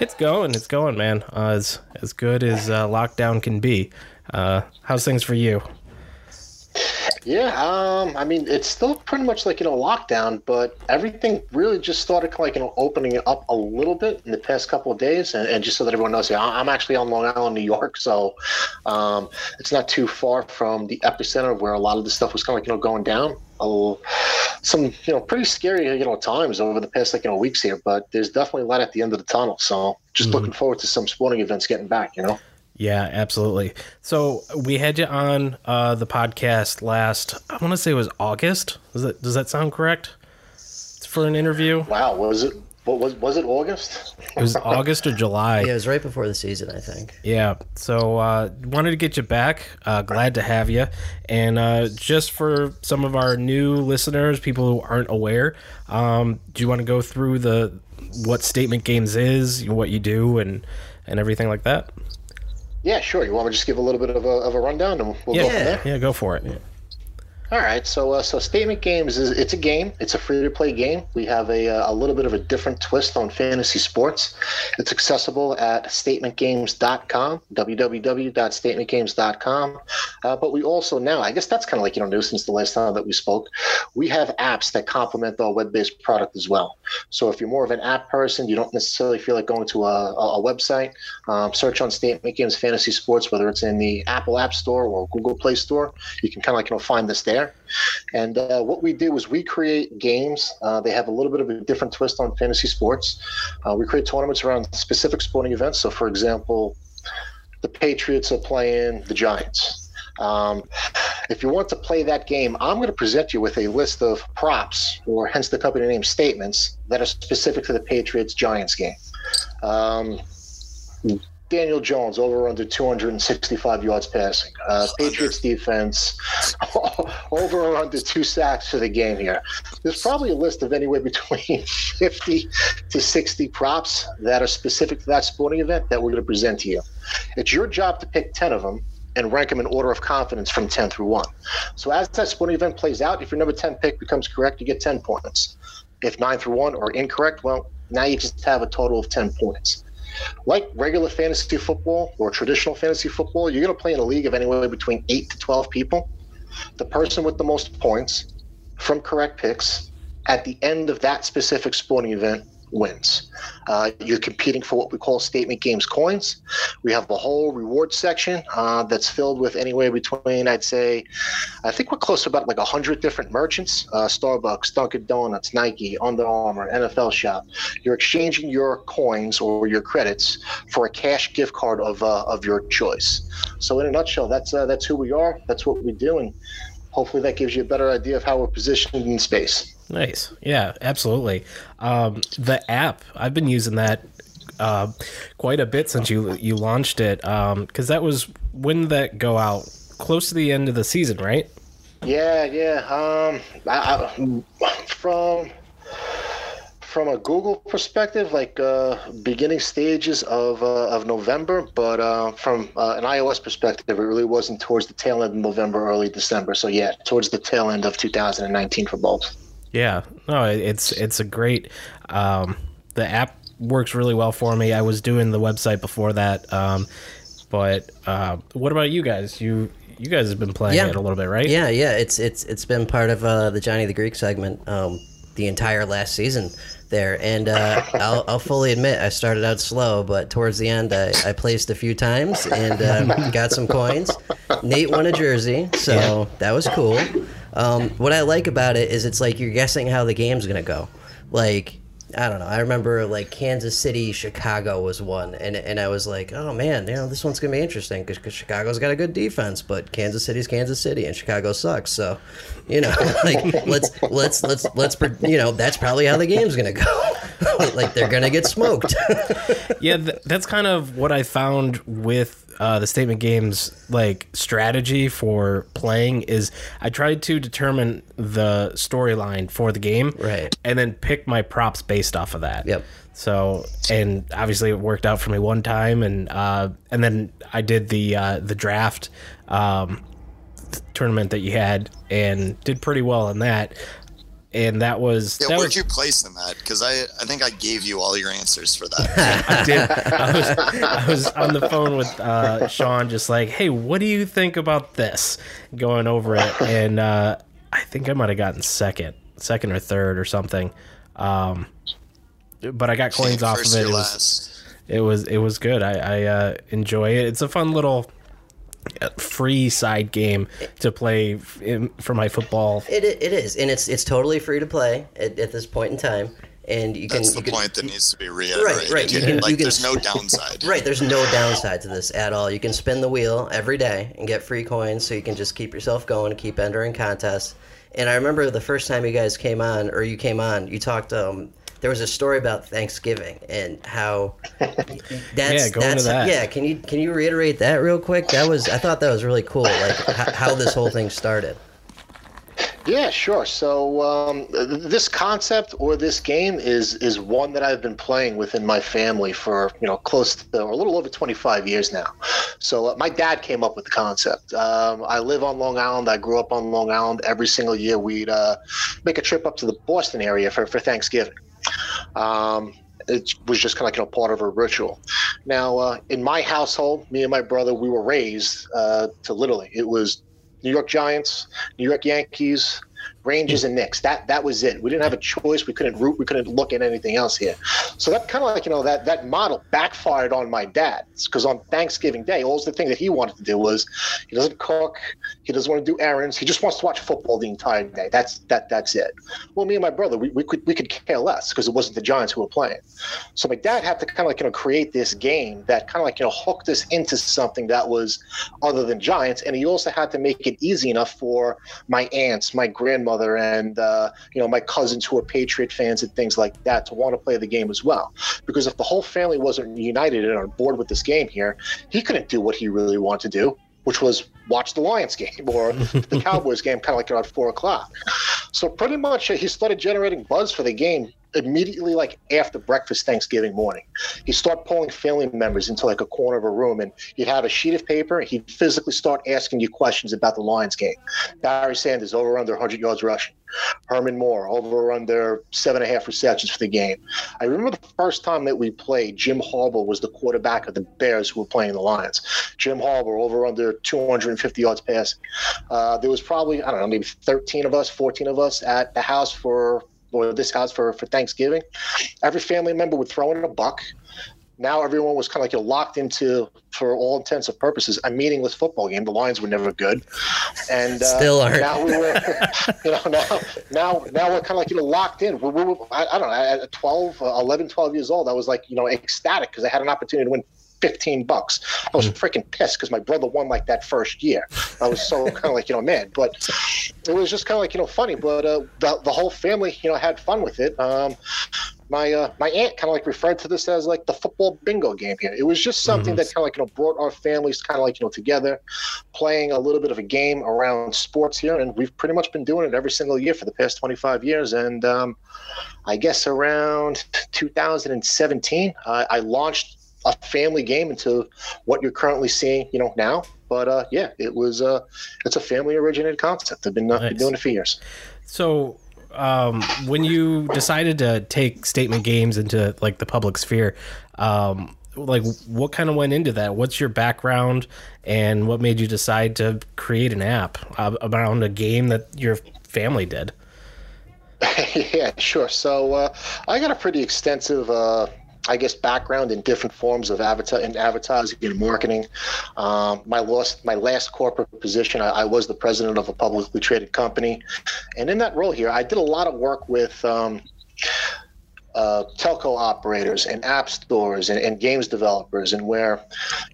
[SPEAKER 5] It's going. It's going, man. Uh, as as good as uh, lockdown can be. Uh, how's things for you?
[SPEAKER 8] Yeah, um, I mean, it's still pretty much like you know lockdown, but everything really just started like you know opening up a little bit in the past couple of days, and, and just so that everyone knows, yeah, I'm actually on Long Island, New York, so um, it's not too far from the epicenter where a lot of this stuff was kind of like you know going down. Oh, some you know pretty scary you know times over the past like you know weeks here, but there's definitely light at the end of the tunnel. So just looking forward to some sporting events getting back. You know.
[SPEAKER 5] Yeah, absolutely. So we had you on uh, the podcast last. I want to say it was August. Does that does that sound correct? It's for an interview.
[SPEAKER 8] Wow, was it? What was was it August?
[SPEAKER 5] It was August or July.
[SPEAKER 3] Yeah, it was right before the season, I think.
[SPEAKER 5] Yeah. So uh, wanted to get you back. Uh, glad to have you. And uh, just for some of our new listeners, people who aren't aware, um, do you want to go through the what statement games is, what you do, and and everything like that?
[SPEAKER 8] Yeah, sure. You want me to just give a little bit of a, of a rundown, and we'll
[SPEAKER 5] yeah,
[SPEAKER 8] go from there.
[SPEAKER 5] yeah, go for it.
[SPEAKER 8] All right, so uh, so Statement Games is it's a game. It's a free to play game. We have a, uh, a little bit of a different twist on fantasy sports. It's accessible at statementgames.com, www.statementgames.com. Uh, but we also now, I guess that's kind of like you know new since the last time that we spoke. We have apps that complement our web based product as well. So if you're more of an app person, you don't necessarily feel like going to a, a, website. Um, search on Statement Games Fantasy Sports, whether it's in the Apple App Store or Google Play Store. You can kind of like you know find this there. And uh, what we do is we create games. Uh, they have a little bit of a different twist on fantasy sports. Uh, we create tournaments around specific sporting events. So, for example, the Patriots are playing the Giants. Um, if you want to play that game, I'm going to present you with a list of props, or hence the company name statements, that are specific to the Patriots Giants game. Um, Daniel Jones over under 265 yards passing. Uh, Patriots defense over or under two sacks for the game here. There's probably a list of anywhere between 50 to 60 props that are specific to that sporting event that we're going to present to you. It's your job to pick 10 of them and rank them in order of confidence from 10 through 1. So as that sporting event plays out, if your number 10 pick becomes correct, you get 10 points. If 9 through 1 are incorrect, well, now you just have a total of 10 points like regular fantasy football or traditional fantasy football, you're going to play in a league of anywhere between 8 to 12 people. The person with the most points from correct picks at the end of that specific sporting event wins. Uh, you're competing for what we call statement games coins. We have a whole reward section uh, that's filled with anywhere between, I'd say, I think we're close to about like 100 different merchants uh, Starbucks, Dunkin' Donuts, Nike, Under Armour, NFL Shop. You're exchanging your coins or your credits for a cash gift card of, uh, of your choice. So, in a nutshell, that's, uh, that's who we are, that's what we do, and hopefully that gives you a better idea of how we're positioned in space.
[SPEAKER 5] Nice. Yeah, absolutely. Um, the app, I've been using that uh, quite a bit since you you launched it. Because that was when did that go out? Close to the end of the season, right?
[SPEAKER 8] Yeah, yeah. Um, I, I, from from a Google perspective, like uh, beginning stages of uh, of November, but uh, from uh, an iOS perspective, it really wasn't towards the tail end of November, early December. So yeah, towards the tail end of 2019 for both.
[SPEAKER 5] Yeah, no, it's it's a great. Um, the app works really well for me. I was doing the website before that, um, but uh, what about you guys? You you guys have been playing
[SPEAKER 3] Yeah.
[SPEAKER 5] it a little bit, right?
[SPEAKER 3] Yeah, yeah. It's it's it's been part of uh, the Johnny the Greek segment um, the entire last season there, and uh, I'll, I'll fully admit I started out slow, but towards the end I, I placed a few times and um, got some coins. Nate won a jersey, so that was cool. Um, what I like about it is it's like you're guessing how the game's gonna go. Like I don't know. I remember like Kansas City, Chicago was one, and and I was like, oh man, you know this one's gonna be interesting because Chicago's got a good defense, but Kansas City's Kansas City, and Chicago sucks. So, you know, like let's let's let's let's you know that's probably how the game's gonna go. like they're gonna get smoked.
[SPEAKER 5] yeah, th- that's kind of what I found with uh, the statement games like strategy for playing is I tried to determine the storyline for the game,
[SPEAKER 3] Right.
[SPEAKER 5] and then pick my props based off of that.
[SPEAKER 3] Yep.
[SPEAKER 5] So, and obviously it worked out for me one time, and uh, and then I did the uh, the draft um, tournament that you had and did pretty well in that. And that was
[SPEAKER 1] Yeah,
[SPEAKER 5] that
[SPEAKER 1] where'd
[SPEAKER 5] was
[SPEAKER 1] you place them at? Because I, I think I gave you all your answers for that.
[SPEAKER 5] I did. I was, I was on the phone with uh, Sean, just like, "Hey, what do you think about this?" Going over it, and uh, I think I might have gotten second, second or third or something. Um, but I got coins off of it. It was, it was it was good. I, I uh, enjoy it. It's a fun little free side game to play in, for my football.
[SPEAKER 3] It, it it is, and it's it's totally free to play at, at this point in time, and you can
[SPEAKER 1] That's
[SPEAKER 3] you
[SPEAKER 1] the
[SPEAKER 3] can,
[SPEAKER 1] point that needs to be reiterated.
[SPEAKER 3] right, you
[SPEAKER 1] here.
[SPEAKER 3] can-
[SPEAKER 1] like,
[SPEAKER 3] you can-
[SPEAKER 1] there's no downside.
[SPEAKER 3] Right, there's no downside to this at all. You can spin the wheel every day and get free coins, so you can just keep yourself going and keep entering contests. And I remember the first time you guys came on, or you came on, you talked. Um, there was a story about Thanksgiving and how that's
[SPEAKER 5] Yeah, go into
[SPEAKER 3] that's
[SPEAKER 5] that.
[SPEAKER 3] yeah. Can you can you reiterate that real quick? That was I thought that was really cool, like how, how this whole thing started.
[SPEAKER 8] Yeah, sure. So um, this concept or this game is is one that I've been playing within my family for you know close to or a little over 25 years now. So uh, my dad came up with the concept. Um, I live on Long Island. I grew up on Long Island. Every single year we'd uh, make a trip up to the Boston area for for Thanksgiving. Um, it was just kind of like you know part of a ritual. Now, uh, in my household, me and my brother, we were raised uh, to literally it was New York Giants, New York Yankees, Rangers, and Knicks. That that was it. We didn't have a choice. We couldn't root. We couldn't look at anything else here. So that kind of like you know that that model backfired on my dad because on Thanksgiving Day, all the thing that he wanted to do was he doesn't cook, he doesn't want to do errands, he just wants to watch football the entire day. That's that that's it. Well, me and my brother, we, we could we could care less because it wasn't the Giants who were playing. So my dad had to kind of like you know create this game that kind of like you know hooked us into something that was other than Giants, and he also had to make it easy enough for my aunts, my grandmother, and uh, you know my cousins who are Patriot fans and things like that to want to play the game as well. Because if the whole family wasn't united and on board with this game here, he couldn't do what he really wanted to do, which was watch the Lions game or the Cowboys game, kind of like around four o'clock. So pretty much, uh, he started generating buzz for the game immediately like after breakfast Thanksgiving morning. He'd start pulling family members into like a corner of a room and he'd have a sheet of paper. and He'd physically start asking you questions about the Lions game. Barry Sanders over under 100 yards rushing. Herman Moore over under seven and a half receptions for the game. I remember the first time that we played, Jim Harbaugh was the quarterback of the Bears who were playing the Lions. Jim Harbaugh over under 250 yards passing. Uh, there was probably, I don't know, maybe 13 of us, 14 of us at the house for or this house for, for Thanksgiving. Every family member would throw in a buck. Now everyone was kind of like you know, locked into, for all intents and purposes, a meaningless football game. The Lions were never good, and uh,
[SPEAKER 3] Still aren't.
[SPEAKER 8] Now we were, you know, now now now we're kind of like you know locked in. We, we, we, I, I don't know. At 12, uh, 11, 12 years old, I was like you know ecstatic because I had an opportunity to win 15 bucks. I was freaking pissed because my brother won like that first year. I was so kind of like, you know, mad. But it was just kind of like, you know, funny. But uh, the, the whole family, you know, had fun with it. Um, my uh, my aunt kind of like referred to this as like the football bingo game here. It was just something that kind of like, you know, brought our families kind of like, you know, together, playing a little bit of a game around sports here. And we've pretty much been doing it every single year for the past 25 years. And um, I guess around 2017, uh, I launched a family game into what you're currently seeing, you know, now. But uh, yeah, it was uh, it's a family originated concept. I've been, uh, been doing it for years.
[SPEAKER 5] So, um, when you decided to take statement games into like the public sphere, um, like what kind of went into that? What's your background, and what made you decide to create an app uh, around a game that your family did?
[SPEAKER 8] yeah, sure. So uh, I got a pretty extensive, uh, I guess, background in different forms of avatar in advertising and marketing. Um, my last, my last corporate position, I, I was the president of a publicly traded company, and in that role here, I did a lot of work with. Um, uh, telco operators and app stores and, and games developers and where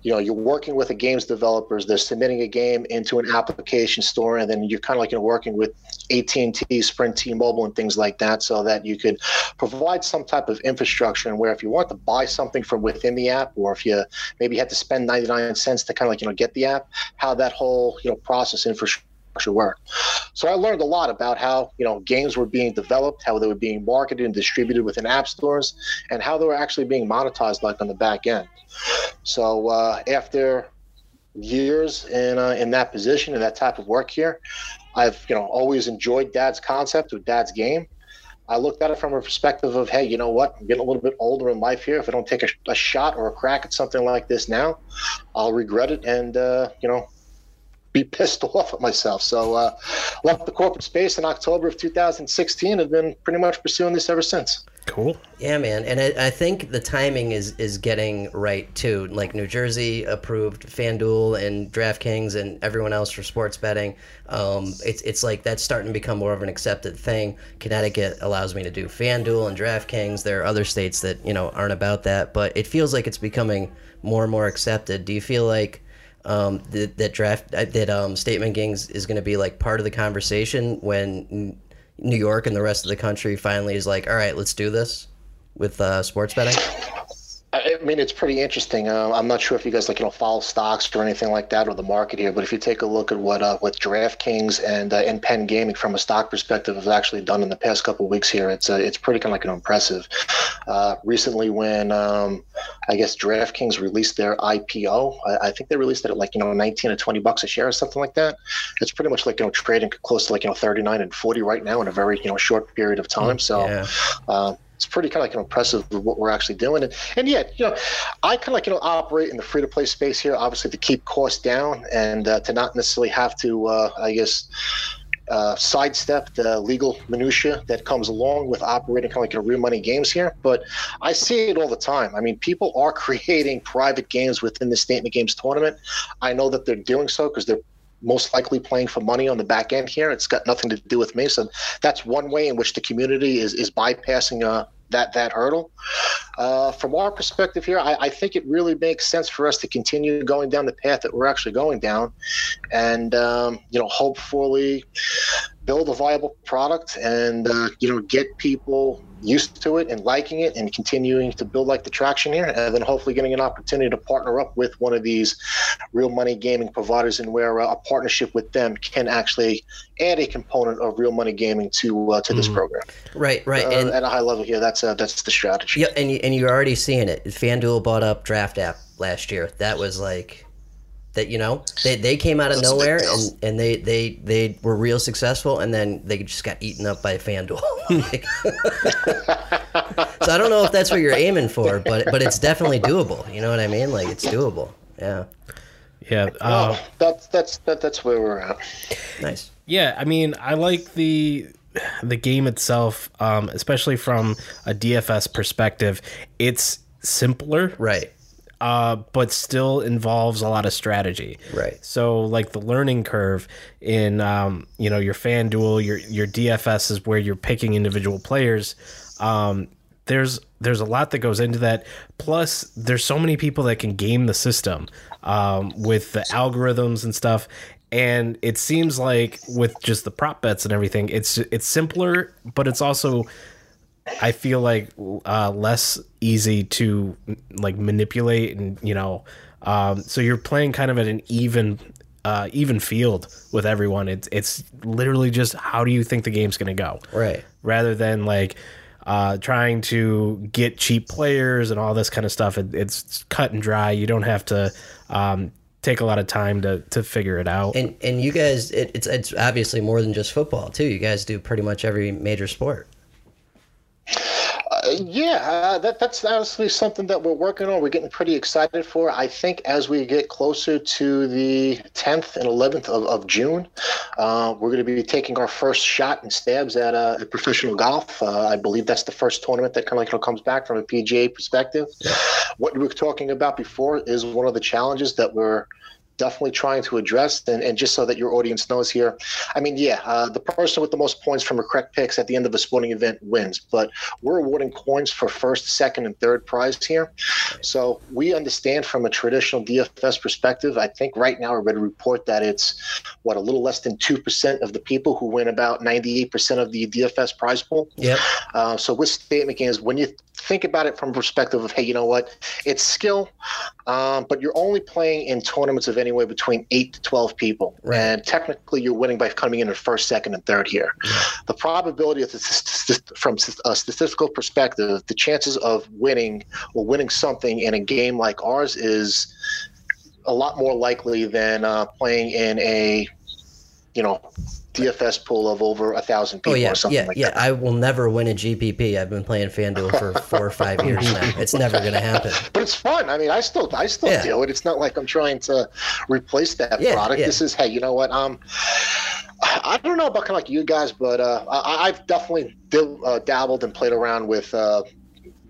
[SPEAKER 8] you know you're working with the games developers they're submitting a game into an application store and then you're kind of like you know, working with AT&T, Sprint, T-Mobile, and things like that, so that you could provide some type of infrastructure. And where if you want to buy something from within the app, or if you maybe had to spend 99 cents to kind of like you know get the app, how that whole you know process infrastructure work. So I learned a lot about how you know games were being developed, how they were being marketed and distributed within app stores, and how they were actually being monetized like on the back end. So uh, after years in uh, in that position and that type of work here, I've you know always enjoyed Dad's concept or Dad's game. I looked at it from a perspective of, hey, you know what? I'm getting a little bit older in life here. If I don't take a, a shot or a crack at something like this now, I'll regret it and uh, you know be pissed off at myself. So uh, left the corporate space in October of 2016 and been pretty much pursuing this ever since.
[SPEAKER 5] Cool.
[SPEAKER 3] Yeah, man, and I, I think the timing is is getting right too. Like New Jersey approved FanDuel and DraftKings and everyone else for sports betting. Um, it's it's like that's starting to become more of an accepted thing. Connecticut allows me to do FanDuel and DraftKings. There are other states that you know aren't about that, but it feels like it's becoming more and more accepted. Do you feel like um, that, that draft uh, that um, statement games is going to be like part of the conversation when New York and the rest of the country finally is like, all right, let's do this with uh, sports betting?
[SPEAKER 8] I mean, it's pretty interesting. Uh, I'm not sure if you guys like you know follow stocks or anything like that or the market here, but if you take a look at what uh, what DraftKings and uh, and Penn Gaming from a stock perspective have actually done in the past couple of weeks here, it's uh, it's pretty kind of like an impressive. Uh, recently, when um, I guess DraftKings released their IPO, I, I, think they released it at like you know 19 or 20 bucks a share or something like that. It's pretty much like you know trading close to like you know 39 and 40 right now in a very you know short period of time. So. Yeah. It's pretty kind of like impressive with what we're actually doing. And, and yeah, you know, I kind of like, you know, operate in the free to play space here, obviously to keep costs down and uh, to not necessarily have to, uh, I guess, uh, sidestep the legal minutia that comes along with operating kind of like know, real money games here. But I see it all the time. I mean, people are creating private games within the Statement Games tournament. I know that they're doing so because they're most likely playing for money on the back end here. It's got nothing to do with me. So that's one way in which the community is is bypassing uh, that that hurdle. Uh, from our perspective here, I, I, think it really makes sense for us to continue going down the path that we're actually going down, and um, you know, hopefully build a viable product and uh, you know get people used to it and liking it and continuing to build like the traction here and then hopefully getting an opportunity to partner up with one of these real money gaming providers and where uh, a partnership with them can actually add a component of real money gaming to uh, to mm-hmm. this program.
[SPEAKER 3] Right right uh,
[SPEAKER 8] and at a high level here that's uh, that's the strategy.
[SPEAKER 3] Yeah and, you, and you're already seeing it. Fanduel bought up draft app last year. That was like that you know they, they came out of That's nowhere and, and they, they they were real successful and then they just got eaten up by FanDuel. so I don't know if that's what you're aiming for, but but it's definitely doable. You know what I mean? Like it's doable. Yeah.
[SPEAKER 5] Yeah. Uh,
[SPEAKER 8] well, that's that's that, that's where we're at.
[SPEAKER 3] Nice.
[SPEAKER 5] Yeah, I mean, I like the the game itself, um, especially from a DFS perspective. It's simpler,
[SPEAKER 3] right?
[SPEAKER 5] Uh, but still involves a lot of strategy.
[SPEAKER 3] Right.
[SPEAKER 5] So like the learning curve in um, you know your FanDuel, your your DFS is where you're picking individual players. Um, there's there's a lot that goes into that. Plus, there's so many people that can game the system um, with the algorithms and stuff. And it seems like with just the prop bets and everything, it's it's simpler, but it's also I feel like uh, less easy to like manipulate and you know um, so you're playing kind of at an even uh, even field with everyone. It's it's literally just how do you think the game's going to go,
[SPEAKER 3] right?
[SPEAKER 5] Rather than like uh, trying to get cheap players and all this kind of stuff. It, it's cut and dry. You don't have to um, take a lot of time to to figure it out.
[SPEAKER 3] And and you guys, it, it's it's obviously more than just football too. You guys do pretty much every major sport.
[SPEAKER 8] Yeah, uh, that, that's honestly something that we're working on. We're getting pretty excited for. I think as we get closer to the 10th and 11th of, of June, uh, we're going to be taking our first shot and stabs at, uh, at professional golf. Uh, I believe that's the first tournament that kind of like comes back from a PGA perspective. Yeah. What we were talking about before is one of the challenges that we're definitely trying to address. And, and just so that your audience knows here, I mean, yeah, uh, the person with the most points from a correct picks at the end of a sporting event wins, but we're awarding coins for first, second, and third prize here. So we understand from a traditional DFS perspective, I think right now I read a report that it's what a little less than 2% of the people who win about 98% of the DFS prize pool.
[SPEAKER 3] Yeah.
[SPEAKER 8] Uh, so with statement games, when you think about it from perspective of, hey, you know what, it's skill, um, but you're only playing in tournaments of anywhere between eight to 12 people. Right. And technically, you're winning by coming in at first, second, and third here. Yeah. The probability of the, from a statistical perspective, the chances of winning or winning something in a game like ours is a lot more likely than uh, playing in a, you know, DFS pool of over a thousand people
[SPEAKER 3] Oh yeah,
[SPEAKER 8] or something
[SPEAKER 3] yeah,
[SPEAKER 8] like
[SPEAKER 3] yeah.
[SPEAKER 8] that.
[SPEAKER 3] I will never win a GPP. I've been playing FanDuel for four or five years now. It's never going to happen.
[SPEAKER 8] But it's fun. I mean, I still, I still
[SPEAKER 3] Yeah.
[SPEAKER 8] do it. It's not like I'm trying to replace that
[SPEAKER 3] Yeah,
[SPEAKER 8] product. This is, hey, you know what? Um, I don't know about kind of like you guys, but uh, I, I've definitely uh, dabbled and played around with uh,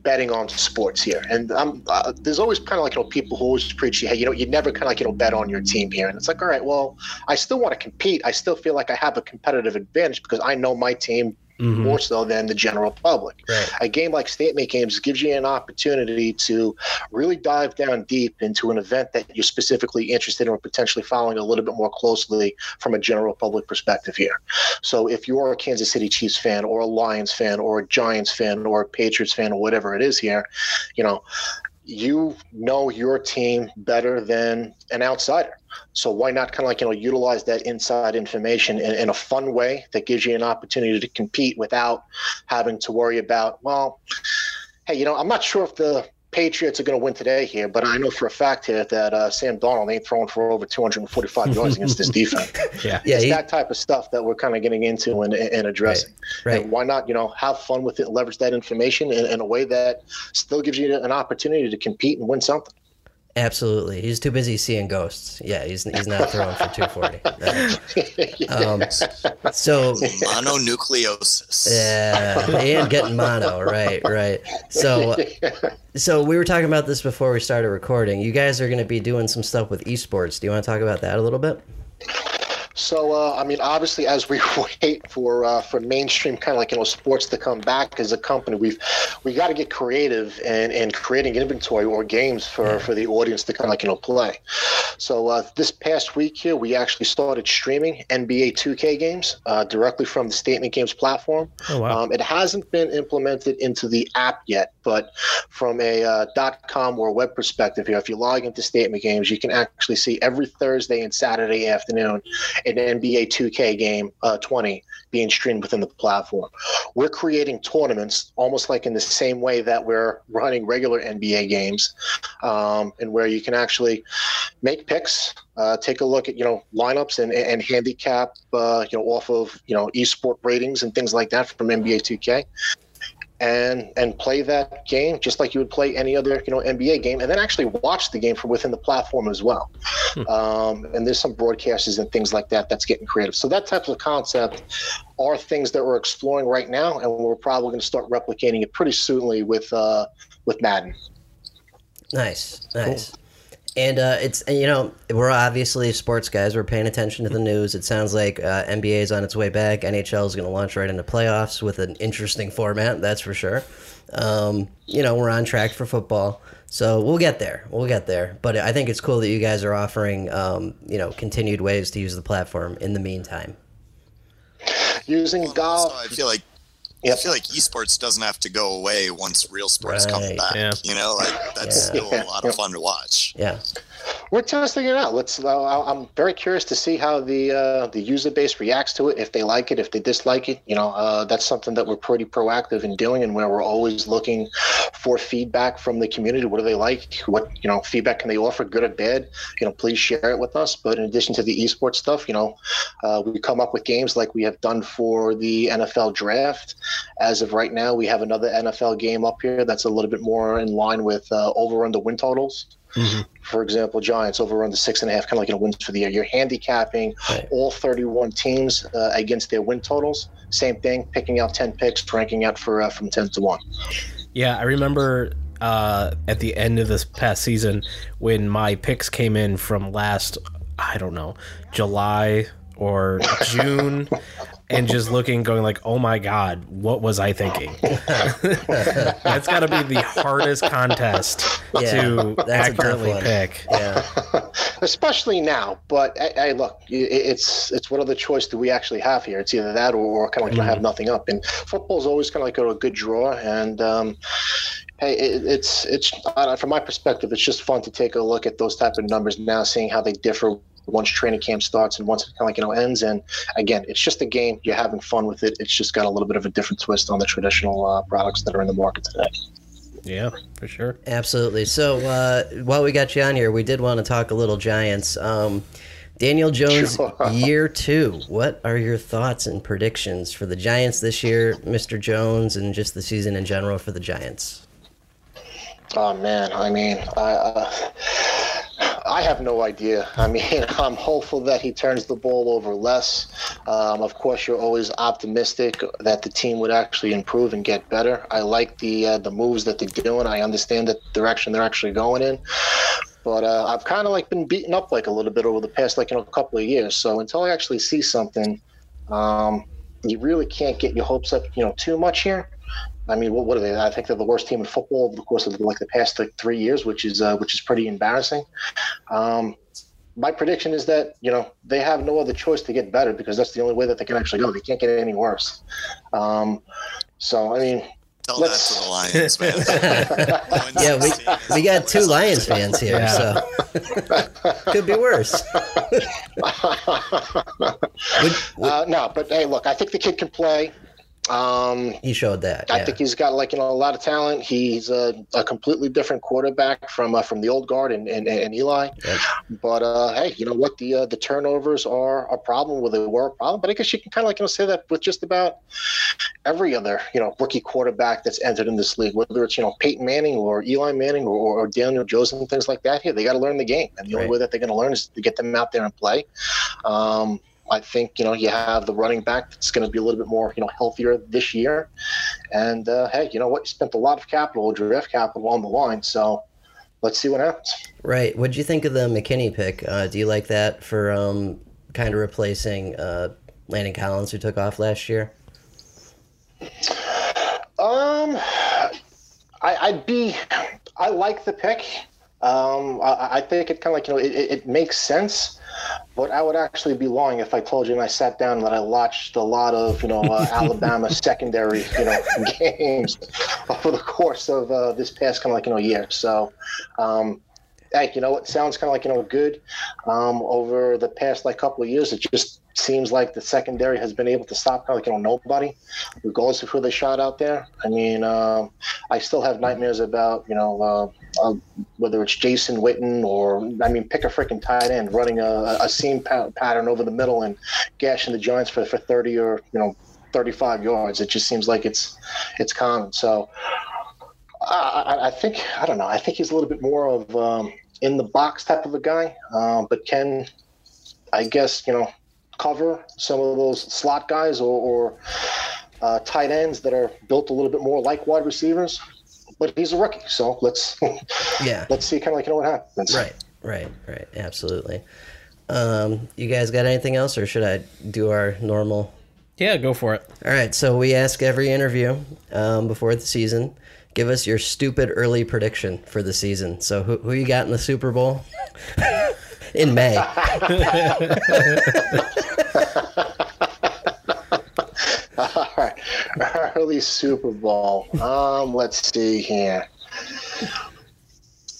[SPEAKER 8] betting on sports here. And um, uh, there's always kind of like you know people who always preach, hey, you know, you never kind of like you know bet on your team here. And it's like, all right, well, I still want to compete. I still feel like I have a competitive advantage because I know my team
[SPEAKER 5] Mhm.
[SPEAKER 8] more so than the general public.
[SPEAKER 3] Right.
[SPEAKER 8] A game like Statement Games gives you an opportunity to really dive down deep into an event that you're specifically interested in or potentially following a little bit more closely from a general public perspective here. So if you're a Kansas City Chiefs fan or a Lions fan or a Giants fan or a Patriots fan or whatever it is here, you know, you know your team better than an outsider. So why not kind of like you know utilize that inside information in, in a fun way that gives you an opportunity to compete without having to worry about well, hey, you know I'm not sure if the Patriots are going to win today here, but I know for a fact here that uh, Sam Darnold ain't throwing for over 245 yards against this defense.
[SPEAKER 5] Yeah.
[SPEAKER 3] Yeah,
[SPEAKER 8] it's
[SPEAKER 3] he-
[SPEAKER 8] that type of stuff that we're kind of getting into and, and addressing.
[SPEAKER 3] right.
[SPEAKER 8] And why not, you know, have fun with it, leverage that information in, in a way that still gives you an opportunity to compete and win something.
[SPEAKER 3] Absolutely. He's too busy seeing ghosts. Yeah, he's he's not throwing for 240. Um, so
[SPEAKER 1] Mononucleosis.
[SPEAKER 3] yeah, and getting mono. Right, right. So so we were talking about this before we started recording. You guys are going to be doing some stuff with esports. Do you want to talk about that a little bit?
[SPEAKER 8] So, uh, I mean, obviously, as we wait for uh, for mainstream kind of like you know sports to come back as a company, we've we got to get creative and and creating inventory or games for for the audience to kind of like you know play. So uh, this past week here, we actually started streaming NBA 2K games uh, directly from the Statement Games platform.
[SPEAKER 5] Oh wow.
[SPEAKER 8] Um, it hasn't been implemented into the app yet, but from a uh, .com or web perspective here, if you log into Statement Games, you can actually see every Thursday and Saturday afternoon an NBA 2K game uh, 20 being streamed within the platform. We're creating tournaments almost like in the same way that we're running regular NBA games, um, and where you can actually make picks, uh, take a look at you know lineups and, and handicap uh, you know off of you know esport ratings and things like that from NBA 2K. And and play that game just like you would play any other you know NBA game, and then actually watch the game from within the platform as well. Um, and there's some broadcasters and things like that that's getting creative. So that type of concept are things that we're exploring right now, and we're probably going to start replicating it pretty soonly with uh, with Madden.
[SPEAKER 3] Nice, nice. And uh, it's you know we're obviously sports guys. We're paying attention to the news. It sounds like uh, NBA is on its way back. NHL is going to launch right into playoffs with an interesting format. That's for sure. Um, you know we're on track for football, so we'll get there. We'll get there. But I think it's cool that you guys are offering um, you know continued ways to use the platform in the meantime.
[SPEAKER 8] Using golf,
[SPEAKER 1] I feel like
[SPEAKER 8] Yep.
[SPEAKER 1] I feel like esports doesn't have to go away once real sports come back.
[SPEAKER 5] Yeah.
[SPEAKER 1] You know, like that's
[SPEAKER 3] Yeah.
[SPEAKER 1] still a lot of fun to watch.
[SPEAKER 3] Yeah,
[SPEAKER 8] we're testing it out. Let's. Uh, I'm very curious to see how the uh, the user base reacts to it. If they like it, if they dislike it, you know, uh, that's something that we're pretty proactive in doing, and where we're always looking for feedback from the community. What do they like? What you know, feedback can they offer, good or bad? You know, please share it with us. But in addition to the esports stuff, you know, uh, we come up with games like we have done for the NFL draft. As of right now, we have another NFL game up here that's a little bit more in line with uh, over under win totals for example, Giants over the six and a half, kind of like in a wins for the year. You're handicapping
[SPEAKER 3] Right.
[SPEAKER 8] all 31 teams uh, against their win totals. Same thing, picking out 10 picks, ranking out for uh, from 10 to one.
[SPEAKER 5] Yeah, I remember uh, at the end of this past season when my picks came in from last, I don't know, July or June, and just looking, going like, "Oh my God, what was I thinking?" That's got to be the hardest contest
[SPEAKER 3] Yeah,
[SPEAKER 5] to
[SPEAKER 3] that's
[SPEAKER 5] accurately pick.
[SPEAKER 3] yeah.
[SPEAKER 8] Especially now, but hey, hey, look, i- it's it's what other choice do we actually have here? It's either that or, or kind of like you have nothing up. And football's always kind of like a good draw. And um, hey, it, it's it's uh, from my perspective, it's just fun to take a look at those type of numbers now, seeing how they differ once training camp starts and once it kind of like you know ends. And again, it's just a game. You're having fun with it. It's just got a little bit of a different twist on the traditional uh, products that are in the market today.
[SPEAKER 5] Yeah, for sure.
[SPEAKER 3] Absolutely. So uh, while we got you on here, we did want to talk a little Giants. Um, Daniel Jones,
[SPEAKER 8] Sure.
[SPEAKER 3] year two. What are your thoughts and predictions for the Giants this year, Mr. Jones, and just the season in general for the Giants?
[SPEAKER 8] Oh man, I mean, I uh, I have no idea. I mean, I'm hopeful that he turns the ball over less. Um, of course, you're always optimistic that the team would actually improve and get better. I like the uh, the moves that they're doing. I understand the direction they're actually going in. But uh, I've kind of like been beaten up like a little bit over the past like you know couple of years. So until I actually see something, um, you really can't get your hopes up you know too much here. I mean, what, what are they? I think they're the worst team in football over the course of like the past like three years, which is uh, which is pretty embarrassing. Um, my prediction is that you know they have no other choice to get better because that's the only way that they can actually go. They can't get any worse. Um, so I mean,
[SPEAKER 1] Tell
[SPEAKER 8] Let's-
[SPEAKER 1] that to the Lions, man.
[SPEAKER 3] Yeah, we, we got two Lions fans here,
[SPEAKER 5] Yeah.
[SPEAKER 3] so could be worse. Would- would-
[SPEAKER 8] uh, no, but hey, look, I think the kid can play. Um,
[SPEAKER 3] he showed that.
[SPEAKER 8] I
[SPEAKER 3] yeah.
[SPEAKER 8] think he's got like you know a lot of talent. He's a, a completely different quarterback from uh, from the old guard and, and, and Eli.
[SPEAKER 3] Yep.
[SPEAKER 8] But uh, hey, you know what? The uh, the turnovers are a problem. Well, they were a problem. But I guess you can kind of like you know say that with just about every other you know rookie quarterback that's entered in this league, whether it's you know Peyton Manning or Eli Manning or, or Daniel Jones and things like that. Here, they got to learn the game, and the only way that they're going to learn is to get them out there and play. Um, I think you know you have the running back that's going to be a little bit more you know healthier this year, and uh, hey, you know what? You spent a lot of capital, draft capital on the line, so let's see what happens.
[SPEAKER 3] Right. What do you think of the McKinney pick? Uh, do you like that for um, kind of replacing uh, Landon Collins, who took off last year?
[SPEAKER 8] Um, I, I'd be, I like the pick. Um, I, I think it kind of like you know it, it, it makes sense, but I would actually be lying if I told you and I sat down that I watched a lot of you know uh, Alabama secondary you know games over the course of uh, this past kind of like you know year. So, um, hey, you know what sounds kind of like you know good. Um, over the past like couple of years, it just seems like the secondary has been able to stop kind of like you know nobody regardless of who they shot out there. I mean, um, I still have nightmares about, you know, uh, uh, whether it's Jason Witten or, I mean, pick a freaking tight end running a, a seam pa- pattern over the middle and gashing the Giants for, for 30 or, you know, 35 yards. It just seems like it's it's common. So I, I- think, I don't know, I think he's a little bit more of um, in the box type of a guy, um, but can, I guess, you know, cover some of those slot guys or, or uh, tight ends that are built a little bit more like wide receivers. But he's a rookie, so let's
[SPEAKER 3] Yeah.
[SPEAKER 8] let's see kind of like you know what happens.
[SPEAKER 3] Right. Right. Right. Absolutely. Um, you guys got anything else, or should I do our normal?
[SPEAKER 5] Yeah, go for it.
[SPEAKER 3] All right. So we ask every interview um, before the season. Give us your stupid early prediction for the season. So who, who you got in the Super Bowl in May?
[SPEAKER 8] All right, early Super Bowl. Um, let's see here.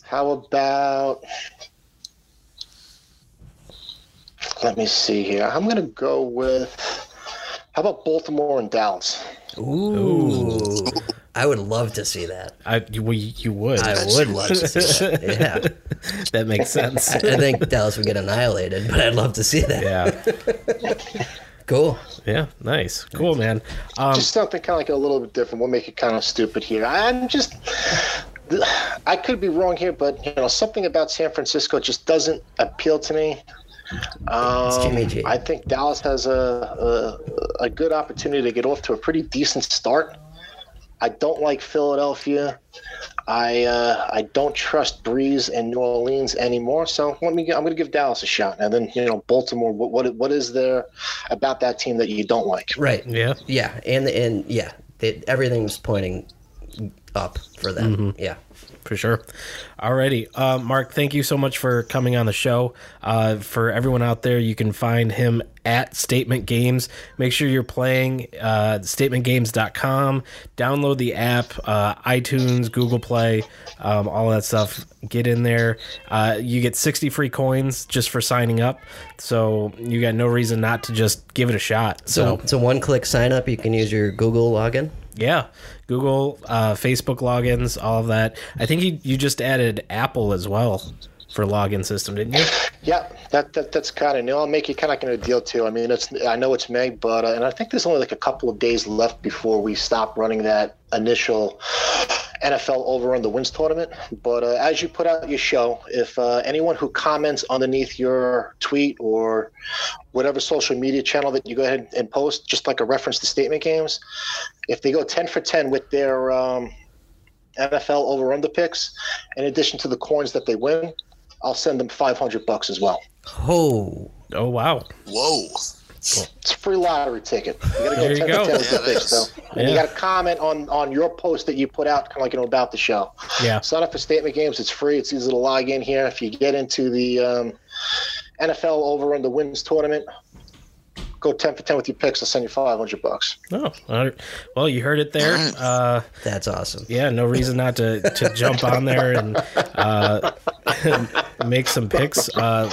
[SPEAKER 8] How about? Let me see here. I'm gonna go with. How about Baltimore and Dallas?
[SPEAKER 3] Ooh. I would love to see that.
[SPEAKER 5] I you, well, you would.
[SPEAKER 3] I would love to see that. Yeah.
[SPEAKER 5] that makes sense.
[SPEAKER 3] I think Dallas would get annihilated, but I'd love to see that.
[SPEAKER 5] yeah.
[SPEAKER 3] Cool.
[SPEAKER 5] Yeah. Nice. Cool, man. Um,
[SPEAKER 8] just something kind of like a little bit different. We'll make it kind of stupid here. I'm just, I could be wrong here, but you know, something about San Francisco just doesn't appeal to me. Um,
[SPEAKER 3] Jimmy G.
[SPEAKER 8] I think Dallas has a, a a good opportunity to get off to a pretty decent start. I don't like Philadelphia. I uh, I don't trust Brees and New Orleans anymore. So let me. I'm going to give Dallas a shot, and then you know Baltimore. What what, what is there about that team that you don't like?
[SPEAKER 3] Right.
[SPEAKER 5] yeah.
[SPEAKER 3] Yeah. And and yeah, they, everything's pointing up for them. Yeah.
[SPEAKER 5] For sure. Alrighty. Uh, Mark, thank you so much for coming on the show. Uh, for everyone out there, you can find him at Statement Games. Make sure you're playing uh, statementgames.com. Download the app, uh, iTunes, Google Play, um, all that stuff. Get in there. Uh, you get 60 free coins just for signing up. So you got no reason not to just give it a shot.
[SPEAKER 3] So
[SPEAKER 5] So,
[SPEAKER 3] it's a one click sign up. You can use your Google login.
[SPEAKER 5] yeah. Google, uh, Facebook logins, all of that. I think you, you just added Apple as well for login system, didn't you?
[SPEAKER 8] Yeah, that, that that's kind of new. I'll make you kind of like a deal too. I mean, it's I know it's May, but uh, and I think there's only like a couple of days left before we stop running that initial NFL over on the wins tournament. But uh, as you put out your show, if uh, anyone who comments underneath your tweet or whatever social media channel that you go ahead and post, just like a reference to statement games, if they go 10 for 10 with their um, NFL over under picks, in addition to the coins that they win, I'll send them 500 bucks as well.
[SPEAKER 3] Oh,
[SPEAKER 5] Oh wow.
[SPEAKER 1] Whoa.
[SPEAKER 8] It's a free lottery ticket. You gotta
[SPEAKER 5] There you
[SPEAKER 8] 10
[SPEAKER 5] go.
[SPEAKER 8] for 10 with
[SPEAKER 1] Yeah,
[SPEAKER 8] the picks, though. And you got to comment on on your post that you put out, kind of like you know about the show.
[SPEAKER 5] Yeah.
[SPEAKER 8] Sign up for Statement Games. It's free. It's easy to log in here. If you get into the um, NFL over on the wins tournament, go 10 for 10 with your picks. I'll send you 500 bucks.
[SPEAKER 5] Oh, all right. well, you heard it there. Uh,
[SPEAKER 3] that's awesome.
[SPEAKER 5] yeah, no reason not to, to jump on there and uh, make some picks. Uh,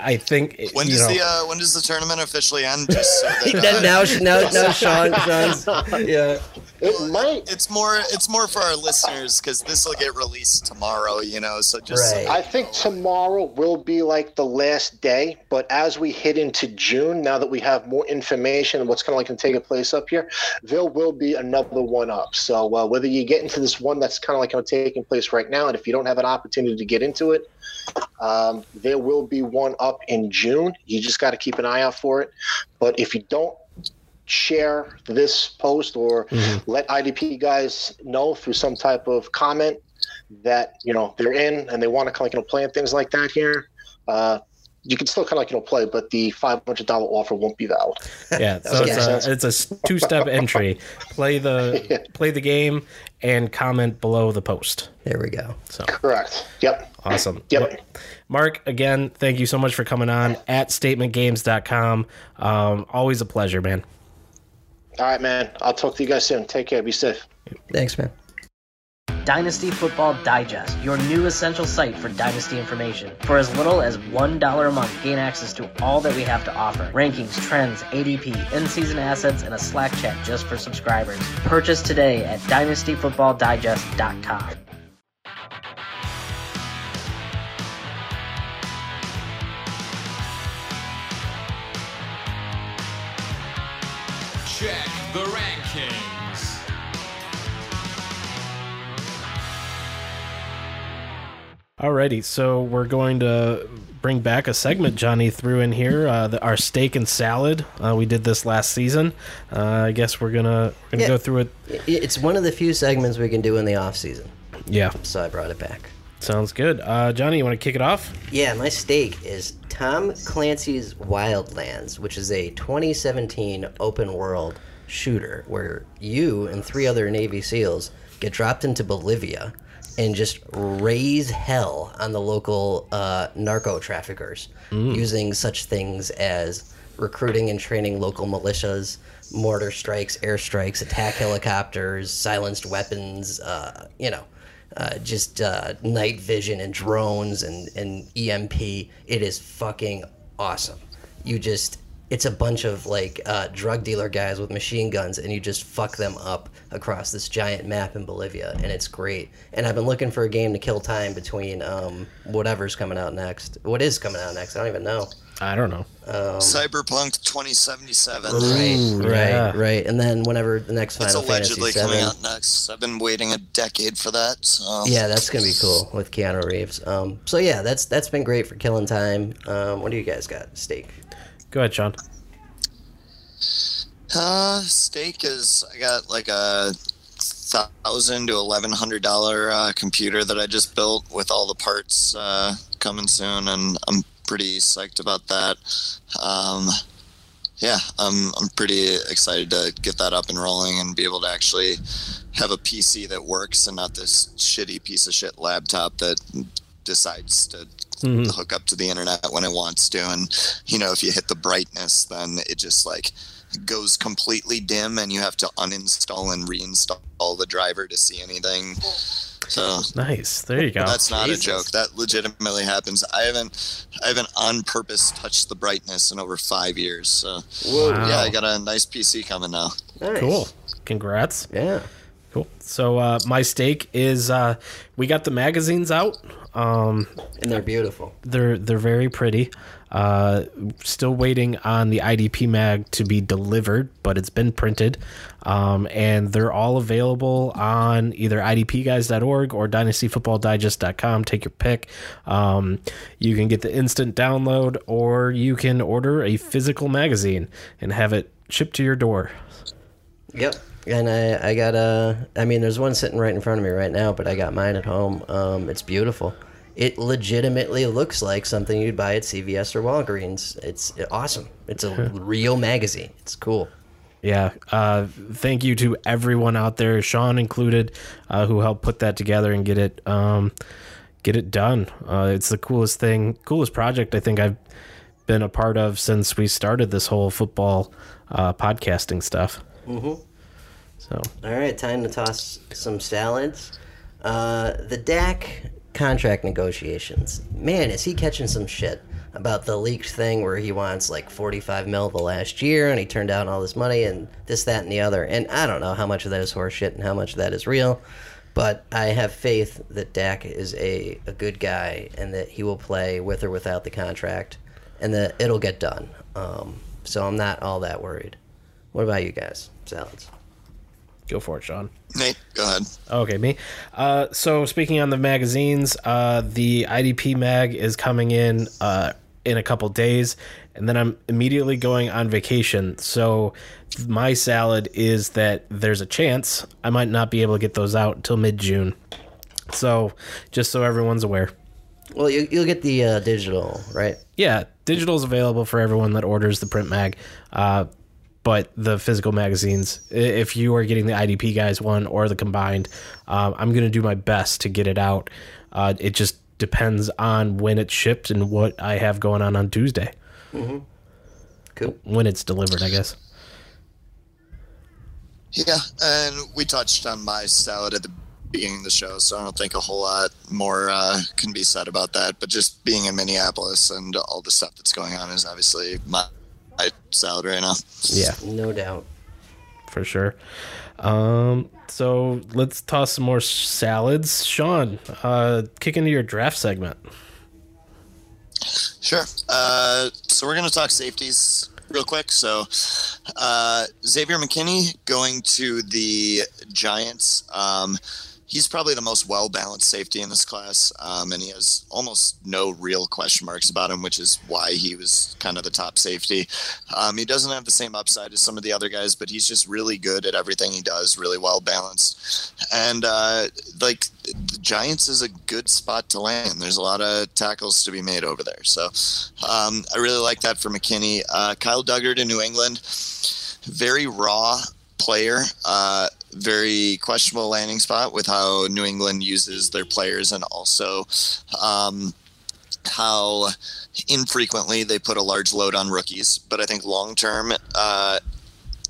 [SPEAKER 5] I think
[SPEAKER 1] When
[SPEAKER 5] you
[SPEAKER 1] does
[SPEAKER 5] know,
[SPEAKER 1] the uh, when does the tournament officially end? Just so that, uh,
[SPEAKER 3] now, now, now, Sean, Sean's, yeah.
[SPEAKER 8] It might.
[SPEAKER 1] it's more it's more for our listeners because this will get released tomorrow. You know, so just
[SPEAKER 3] Right.
[SPEAKER 8] I think tomorrow will be like the last day, but as we hit into June, now that we have more information and what's kind of like going to take place up here, there will be another one up. So uh, whether you get into this one that's kind of like you know, taking place right now, and if you don't have an opportunity to get into it, um, there will be one up in June. You just got to keep an eye out for it. But if you don't share this post or let IDP guys know through some type of comment that you know they're in and they want to kind of you know play and things like that here. Uh, you can still kind of like you know play, but the five hundred dollar offer won't be valid.
[SPEAKER 5] yeah. So it's a it's a two step entry. Play the play the game and comment below the post.
[SPEAKER 3] There we go.
[SPEAKER 5] So
[SPEAKER 8] Correct. Yep.
[SPEAKER 5] awesome.
[SPEAKER 8] Yep.
[SPEAKER 5] Well, Mark, again, thank you so much for coming on at statementgames.com. Um, always a pleasure, man.
[SPEAKER 8] All right, man. I'll talk to you guys soon. Take care. Be safe.
[SPEAKER 3] Thanks, man.
[SPEAKER 9] Dynasty Football Digest, your new essential site for Dynasty information. For as little as $1 a month, gain access to all that we have to offer rankings, trends, ADP, in season assets, and a Slack chat just for subscribers. Purchase today at dynastyfootballdigest.com.
[SPEAKER 5] Alrighty, so we're going to bring back a segment Johnny threw in here, uh, the, our steak and salad. Uh, we did this last season. Uh, I guess we're gonna we're gonna
[SPEAKER 3] Yeah.
[SPEAKER 5] go through it.
[SPEAKER 3] It's one of the few segments we can do in the off season,
[SPEAKER 5] Yeah,
[SPEAKER 3] so I brought it back.
[SPEAKER 5] sounds good. Uh, Johnny, you want to kick it off?
[SPEAKER 3] Yeah, my steak is Tom Clancy's Wildlands, which is a 2017 open world shooter where you and three other Navy SEALs get dropped into Bolivia and just raise hell on the local uh, narco traffickers using such things as recruiting and training local militias, mortar strikes, airstrikes, attack helicopters, silenced weapons, uh, you know uh, just uh, night vision and drones and, and EMP. It is fucking awesome. You just, it's a bunch of like uh, drug dealer guys with machine guns, and you just fuck them up across this giant map in Bolivia, and it's great. And I've been looking for a game to kill time between um, whatever's coming out next. What is coming out next? I don't even know.
[SPEAKER 5] I don't know.
[SPEAKER 1] Cyberpunk 2077.
[SPEAKER 3] Right,
[SPEAKER 5] yeah.
[SPEAKER 3] right, right. And then whenever the next
[SPEAKER 1] It's
[SPEAKER 3] Final Fantasy
[SPEAKER 1] allegedly
[SPEAKER 3] VII.
[SPEAKER 1] coming out next. I've been waiting a decade for that. So.
[SPEAKER 3] Yeah, that's gonna be cool with Keanu Reeves. Um, so yeah, that's that's been great for killing time. Um, what do you guys got? Steak.
[SPEAKER 5] Go ahead, Sean.
[SPEAKER 1] Uh, steak is I got like a thousand to eleven hundred dollar uh, computer that I just built with all the parts uh, coming soon, and I'm pretty psyched about that. Um, yeah, I'm I'm pretty excited to get that up and rolling and be able to actually have a PC that works and not this shitty piece of shit laptop that decides to hook up to the internet when it wants to and you know if you hit the brightness then it just like goes completely dim and you have to uninstall and reinstall the driver to see anything so
[SPEAKER 5] Nice. There you go.
[SPEAKER 1] that's not
[SPEAKER 3] Jesus.
[SPEAKER 1] a joke that legitimately happens i haven't i haven't on purpose touched the brightness in over five years so
[SPEAKER 5] Wow.
[SPEAKER 1] yeah i got a nice pc coming now
[SPEAKER 3] Nice.
[SPEAKER 5] cool. Congrats.
[SPEAKER 3] Yeah.
[SPEAKER 5] Cool. So uh, my steak is uh, we got the magazines out. Um,
[SPEAKER 3] and they're beautiful.
[SPEAKER 5] They're they're very pretty. Uh, still waiting on the IDP mag to be delivered, but it's been printed, um, and they're all available on either idpguys.org or dynastyfootballdigest.com. Take your pick. Um, you can get the instant download, or you can order a physical magazine and have it shipped to your door.
[SPEAKER 3] Yep. And I, I got a, I mean, there's one sitting right in front of me right now, but I got mine at home. Um, it's beautiful. It legitimately looks like something you'd buy at CVS or Walgreens. It's awesome. It's a real magazine. It's cool.
[SPEAKER 5] Yeah. Uh, thank you to everyone out there, Sean included, uh, who helped put that together and get it, um, get it done. Uh, it's the coolest thing, coolest project I think I've been a part of since we started this whole football uh, podcasting stuff.
[SPEAKER 3] Mm-hmm.
[SPEAKER 5] So,
[SPEAKER 3] all right, time to toss some salads. Uh, the Dak contract negotiations. Man, is he catching some shit about the leaked thing where he wants like 45 mil the last year and he turned down all this money and this, that, and the other. And I don't know how much of that is horseshit and how much of that is real. But I have faith that Dak is a, a good guy and that he will play with or without the contract and that it'll get done. Um, so I'm not all that worried. What about you guys? Salads.
[SPEAKER 5] Go for it, Sean.
[SPEAKER 1] Nate, go ahead.
[SPEAKER 5] Okay, me. Uh, so speaking on the magazines, uh, the IDP mag is coming in uh, in a couple days, and then I'm immediately going on vacation. So my salad is that there's a chance I might not be able to get those out until mid June. So just so everyone's aware.
[SPEAKER 3] Well, you, you'll get the uh, digital, right?
[SPEAKER 5] Yeah, digital is available for everyone that orders the print mag. Uh, but the physical magazines, if you are getting the IDP guys one or the combined, um, I'm going to do my best to get it out. Uh, it just depends on when it's shipped and what I have going on on Tuesday.
[SPEAKER 3] Mm-hmm. Cool.
[SPEAKER 5] When it's delivered, I guess.
[SPEAKER 1] Yeah, and we touched on my salad at the beginning of the show, so I don't think a whole lot more uh, can be said about that. But just being in Minneapolis and all the stuff that's going on is obviously my salad right now.
[SPEAKER 5] Yeah,
[SPEAKER 3] no doubt,
[SPEAKER 5] for sure. Um, so let's toss some more salads. Sean, uh, kick into your draft segment.
[SPEAKER 1] Sure. Uh, so we're gonna talk safeties real quick. So uh, Xavier McKinney going to the Giants. Um, he's probably the most well balanced safety in this class, um, and he has almost no real question marks about him, which is why he was kind of the top safety. Um, he doesn't have the same upside as some of the other guys, but he's just really good at everything he does, really well balanced, and uh, like the Giants is a good spot to land. There's a lot of tackles to be made over there, so um, I really like that for McKinney. Uh, Kyle Dugger to New England, very raw player. Uh, very questionable landing spot with how New England uses their players and also um, how infrequently they put a large load on rookies. But I think long term, uh,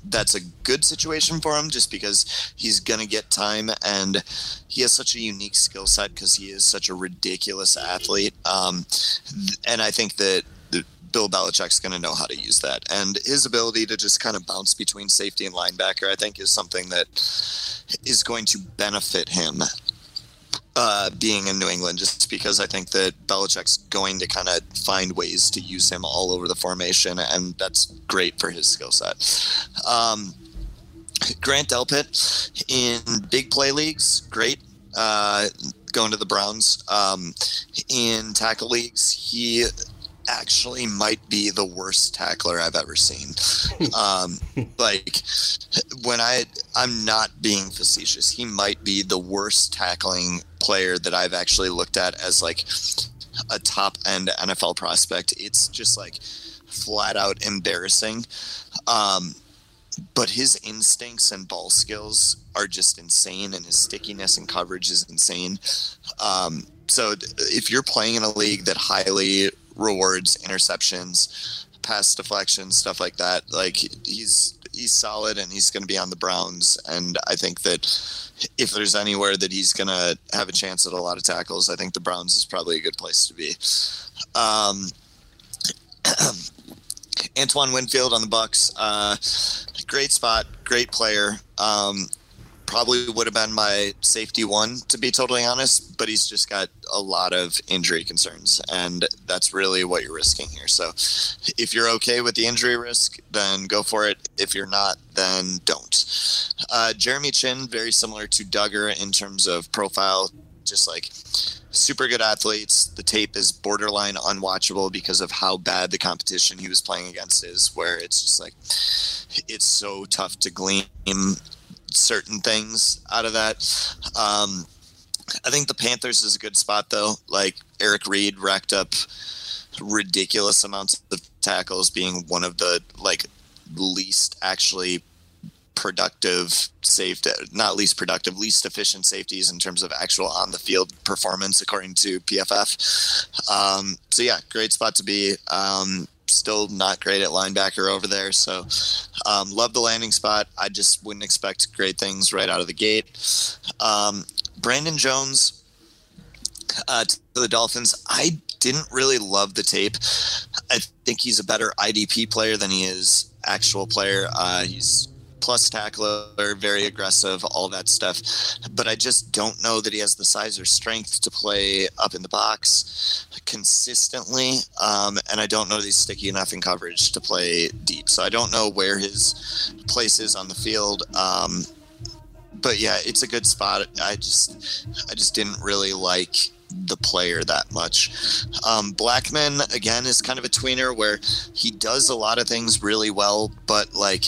[SPEAKER 1] that's a good situation for him just because he's going to get time and he has such a unique skill set because he is such a ridiculous athlete. Um, and I think that Bill Belichick's going to know how to use that. And his ability to just kind of bounce between safety and linebacker, I think, is something that is going to benefit him uh, being in New England, just because I think that Belichick's going to kind of find ways to use him all over the formation, and that's great for his skill set. Um, Grant Delpit in big play leagues, great. Uh, going to the Browns. Um, in tackle leagues, he actually might be the worst tackler I've ever seen. um, like when I I'm not being facetious. He might be the worst tackling player that I've actually looked at as like a top end NFL prospect. It's just like flat out embarrassing. Um, but his instincts and ball skills are just insane, and his stickiness and coverage is insane. Um, so if you're playing in a league that highly rewards interceptions, pass deflections, stuff like that. Like he's he's solid and he's going to be on the Browns. And I think that if there's anywhere that he's going to have a chance at a lot of tackles, I think the Browns is probably a good place to be. Um, Antoine Winfield on the Bucks, uh, great spot, great player. Um, probably would have been my safety one, to be totally honest, but he's just got a lot of injury concerns, and that's really what you're risking here. So if you're okay with the injury risk, then go for it. If you're not, then don't. Uh, Jeremy Chinn, very similar to Dugger in terms of profile, just like super good athletes. The tape is borderline unwatchable because of how bad the competition he was playing against is, where it's just like it's so tough to glean certain things out of that. Um, I think the Panthers is a good spot though. Like Eric Reid racked up ridiculous amounts of tackles, being one of the like least actually productive safety, not least productive, least efficient safeties in terms of actual on the field performance, according to PFF. Um, so yeah, great spot to be. Um, still not great at linebacker over there. So, um, love the landing spot. I just wouldn't expect great things right out of the gate. Um, Brandon Jones uh, to the Dolphins. I didn't really love the tape. I think he's a better IDP player than he is actual player. Uh, he's plus tackler, very aggressive, all that stuff. But I just don't know that he has the size or strength to play up in the box consistently. Um, and I don't know that he's sticky enough in coverage to play deep. So I don't know where his place is on the field. Um, but yeah, it's a good spot. I just, I just didn't really like the player that much. Um, Blackman again is kind of a tweener where he does a lot of things really well, but like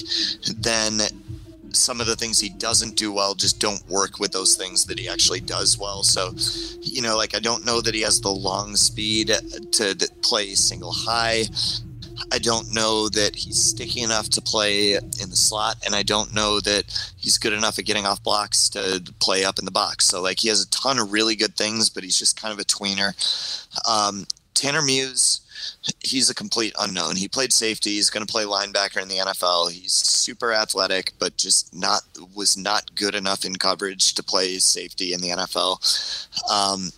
[SPEAKER 1] then some of the things he doesn't do well just don't work with those things that he actually does well. So, you know, like I don't know that he has the long speed to play single high. I don't know that he's sticky enough to play in the slot, and I don't know that he's good enough at getting off blocks to play up in the box. So, like, he has a ton of really good things, but he's just kind of a tweener. Um, Tanner Muse, he's a complete unknown. He played safety. He's going to play linebacker in the NFL. He's super athletic, but just not was not good enough in coverage to play safety in the NFL. Um,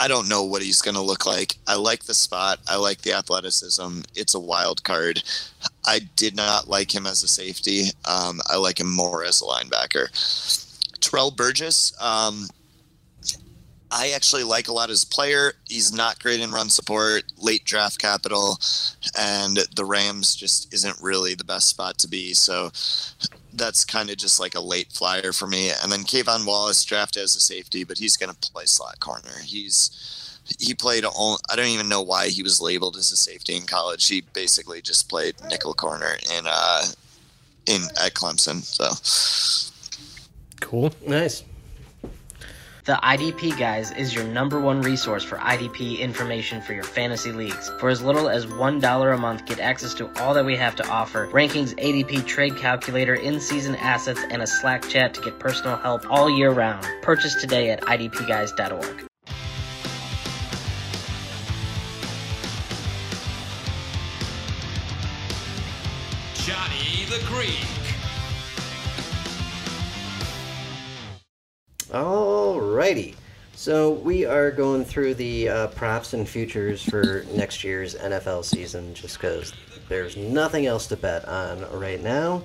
[SPEAKER 1] I don't know what he's going to look like. I like the spot. I like the athleticism. It's a wild card. I did not like him as a safety. Um, I like him more as a linebacker. Terrell Burgess. Um, I actually like a lot as a player. He's not great in run support, late draft capital, and the Rams just isn't really the best spot to be. So that's kind of just like a late flyer for me. And then K'Von Wallace drafted as a safety, but he's going to play slot corner. He's he played all, I don't even know why he was labeled as a safety in college. He basically just played nickel corner in uh in at Clemson. So
[SPEAKER 5] cool.
[SPEAKER 3] Nice.
[SPEAKER 9] The IDP Guys is your number one resource for IDP information for your fantasy leagues. For as little as $1 a month, get access to all that we have to offer rankings, ADP trade calculator, in season assets, and a Slack chat to get personal help all year round. Purchase today at idpguys.org.
[SPEAKER 4] Johnny the Greek.
[SPEAKER 3] Alrighty. So we are going through the uh, props and futures for next year's NFL season just because there's nothing else to bet on right now.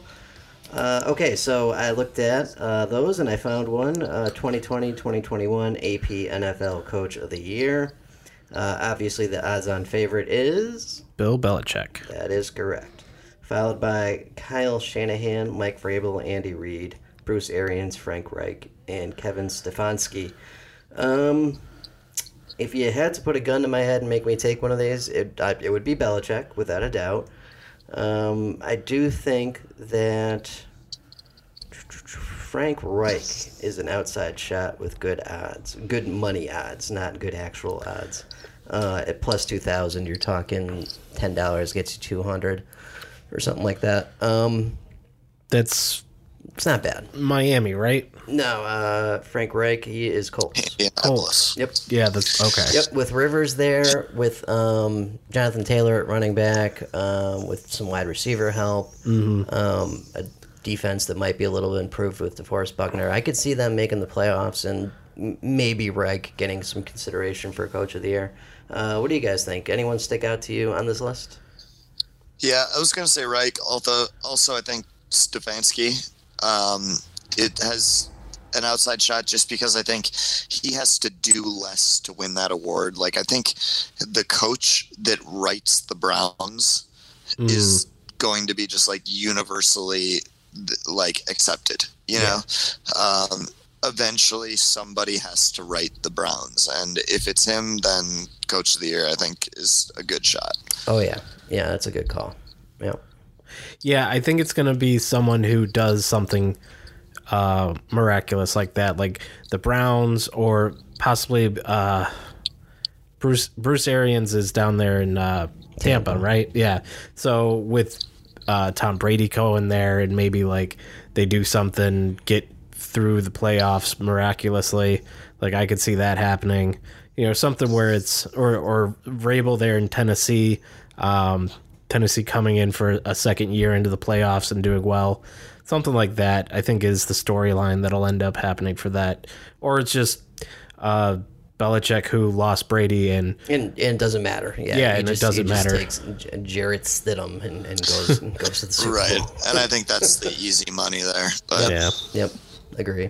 [SPEAKER 3] Uh, okay, so I looked at uh, those and I found one uh, 2020 2021 AP NFL Coach of the Year. Uh, obviously, the odds on favorite is.
[SPEAKER 5] Bill Belichick.
[SPEAKER 3] That is correct. Followed by Kyle Shanahan, Mike Vrabel, Andy Reid, Bruce Arians, Frank Reich, and Kevin Stefanski. Um, if you had to put a gun to my head and make me take one of these, it I, it would be Belichick, without a doubt. Um, I do think that Frank Reich is an outside shot with good odds, good money odds, not good actual odds. Uh, at plus two thousand, you're talking ten dollars gets you two hundred, or something like that. Um,
[SPEAKER 5] That's
[SPEAKER 3] it's not bad.
[SPEAKER 5] Miami, right?
[SPEAKER 3] No, uh, Frank Reich, he is Colts.
[SPEAKER 1] Indianapolis.
[SPEAKER 3] Yep.
[SPEAKER 5] Yeah, that's okay.
[SPEAKER 3] Yep, with Rivers there, with um, Jonathan Taylor at running back, um, with some wide receiver help, um, a defense that might be a little bit improved with DeForest Buckner. I could see them making the playoffs and maybe Reich getting some consideration for Coach of the Year. Uh, what do you guys think? Anyone stick out to you on this list?
[SPEAKER 1] Yeah, I was going to say Reich. Although, also I think Stefanski. Um, it has an outside shot just because I think he has to do less to win that award. Like I think the coach that rights the Browns
[SPEAKER 5] Mm.
[SPEAKER 1] is going to be just like universally like accepted. You know, um, eventually somebody has to right the Browns, and if it's him, then Coach of the Year I think is a good shot.
[SPEAKER 3] Oh yeah, yeah, that's a good call. Yeah.
[SPEAKER 5] Yeah, I think it's going to be someone who does something uh, miraculous like that, like the Browns or possibly uh, Bruce Bruce Arians is down there in uh, Tampa, right? Yeah. So with uh, Tom Brady going there, and maybe like they do something, get through the playoffs miraculously. Like I could see that happening. You know, something where it's or or Vrabel there in Tennessee. Um, Tennessee coming in for a second year into the playoffs and doing well. Something like that, I think, is the storyline that'll end up happening for that. Or it's just uh, Belichick who lost Brady and
[SPEAKER 3] And, and it doesn't matter. Yeah,
[SPEAKER 5] Yeah,
[SPEAKER 3] he
[SPEAKER 5] and it
[SPEAKER 3] just,
[SPEAKER 5] doesn't
[SPEAKER 3] he just
[SPEAKER 5] matter.
[SPEAKER 3] Takes J- Jarrett Stidham and, and goes and goes to the Super
[SPEAKER 1] right,
[SPEAKER 3] Bowl.
[SPEAKER 1] and I think that's the easy money there. But
[SPEAKER 5] yeah.
[SPEAKER 3] Yep, agree.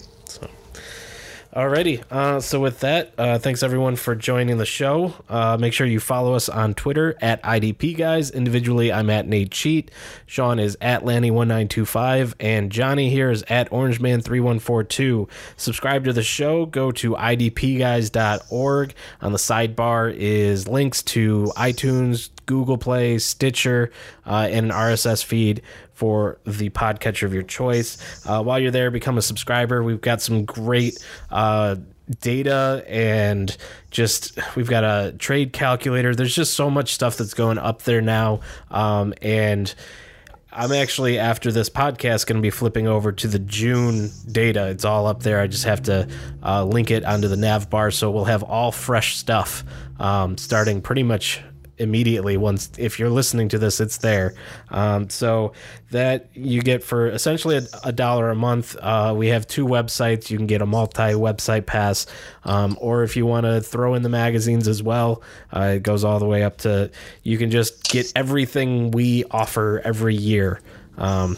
[SPEAKER 5] Alrighty. Uh, so with that, uh, thanks everyone for joining the show. Uh, make sure you follow us on Twitter at IDP Guys. Individually, I'm at Nate Cheat. Sean is at Lanny1925. And Johnny here is at OrangeMan3142. Subscribe to the show. Go to idpguys.org. On the sidebar is links to iTunes, Google Play, Stitcher, uh, and an RSS feed for the podcatcher of your choice. Uh, while you're there, become a subscriber. We've got some great uh, data and just we've got a trade calculator. There's just so much stuff that's going up there now, um, and. I'm actually after this podcast going to be flipping over to the June data. It's all up there. I just have to uh, link it onto the nav bar, so we'll have all fresh stuff um, starting pretty much immediately. Once if you're listening to this, it's there. Um, so that you get for essentially a, a dollar a month. Uh, we have two websites. You can get a multi-website pass, um, or if you want to throw in the magazines as well, uh, it goes all the way up to. You can just get everything we offer every year. Um,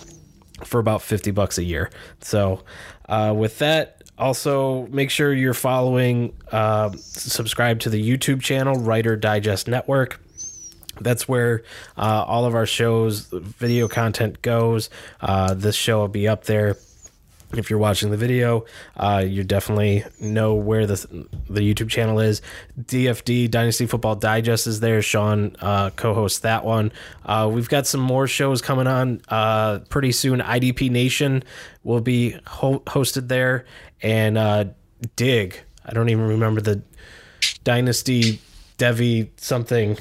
[SPEAKER 5] for about 50 bucks a year. So, uh, with that, also make sure you're following, uh, subscribe to the YouTube channel, Writer Digest Network. That's where uh, all of our shows, video content goes. Uh, this show will be up there. If you're watching the video, uh, you definitely know where the the YouTube channel is. DFD Dynasty Football Digest is there. Sean uh, co-hosts that one. Uh, we've got some more shows coming on uh, pretty soon. IDP Nation will be ho- hosted there, and Dig. I don't even remember the Dynasty Devy something.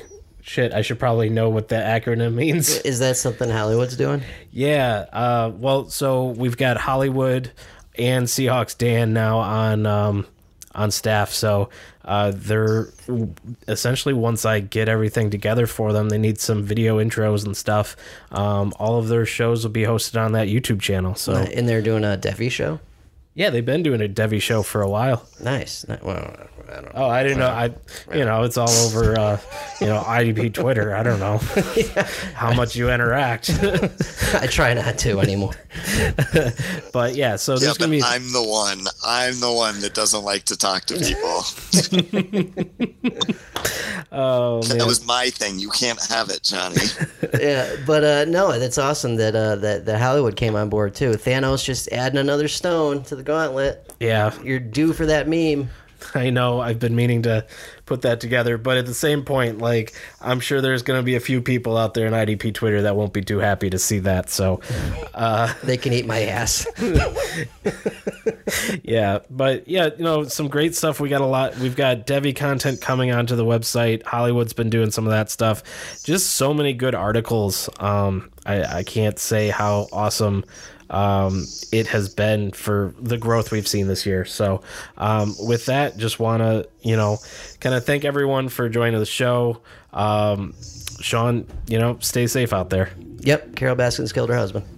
[SPEAKER 5] Shit, I should probably know what that acronym means.
[SPEAKER 3] Is that something Hollywood's doing?
[SPEAKER 5] Yeah. Uh, well, so we've got Hollywood and Seahawks Dan now on um, on staff. So uh, they're essentially once I get everything together for them, they need some video intros and stuff. Um, all of their shows will be hosted on that YouTube channel. So
[SPEAKER 3] And they're doing a Devy show.
[SPEAKER 5] yeah, they've been doing a Devy show for a while.
[SPEAKER 3] Nice. Well, I don't know.
[SPEAKER 5] Oh, I didn't know. I, you know, it's all over, uh, you know, IDP Twitter. I don't know how much you interact,
[SPEAKER 3] I try not to anymore.
[SPEAKER 5] but yeah. So
[SPEAKER 1] yeah,
[SPEAKER 5] there's
[SPEAKER 1] but
[SPEAKER 5] gonna be
[SPEAKER 1] I'm the one. I'm the one that doesn't like to talk to people.
[SPEAKER 5] oh man.
[SPEAKER 1] that was my thing. You can't have it, Johnny.
[SPEAKER 3] yeah, but uh, no, that's awesome that uh, that that Hollywood came on board too. Thanos just adding another stone to the gauntlet.
[SPEAKER 5] yeah.
[SPEAKER 3] You're due for that meme.
[SPEAKER 5] I know I've been meaning to put that together, but at the same point, like I'm sure there's going to be a few people out there in IDP Twitter that won't be too happy to see that. So, uh,
[SPEAKER 3] They can eat my ass.
[SPEAKER 5] yeah, but yeah, you know, some great stuff. We got a lot. We've got Devy content coming onto the website. Hollywood's been doing some of that stuff. Just so many good articles. Um, I, I can't say how awesome um, it has been for the growth we've seen this year. So, um, with that, just want to, you know, kind of thank everyone for joining the show. Um, Sean, you know, stay safe out there.
[SPEAKER 3] yep, Carole Baskins killed her husband.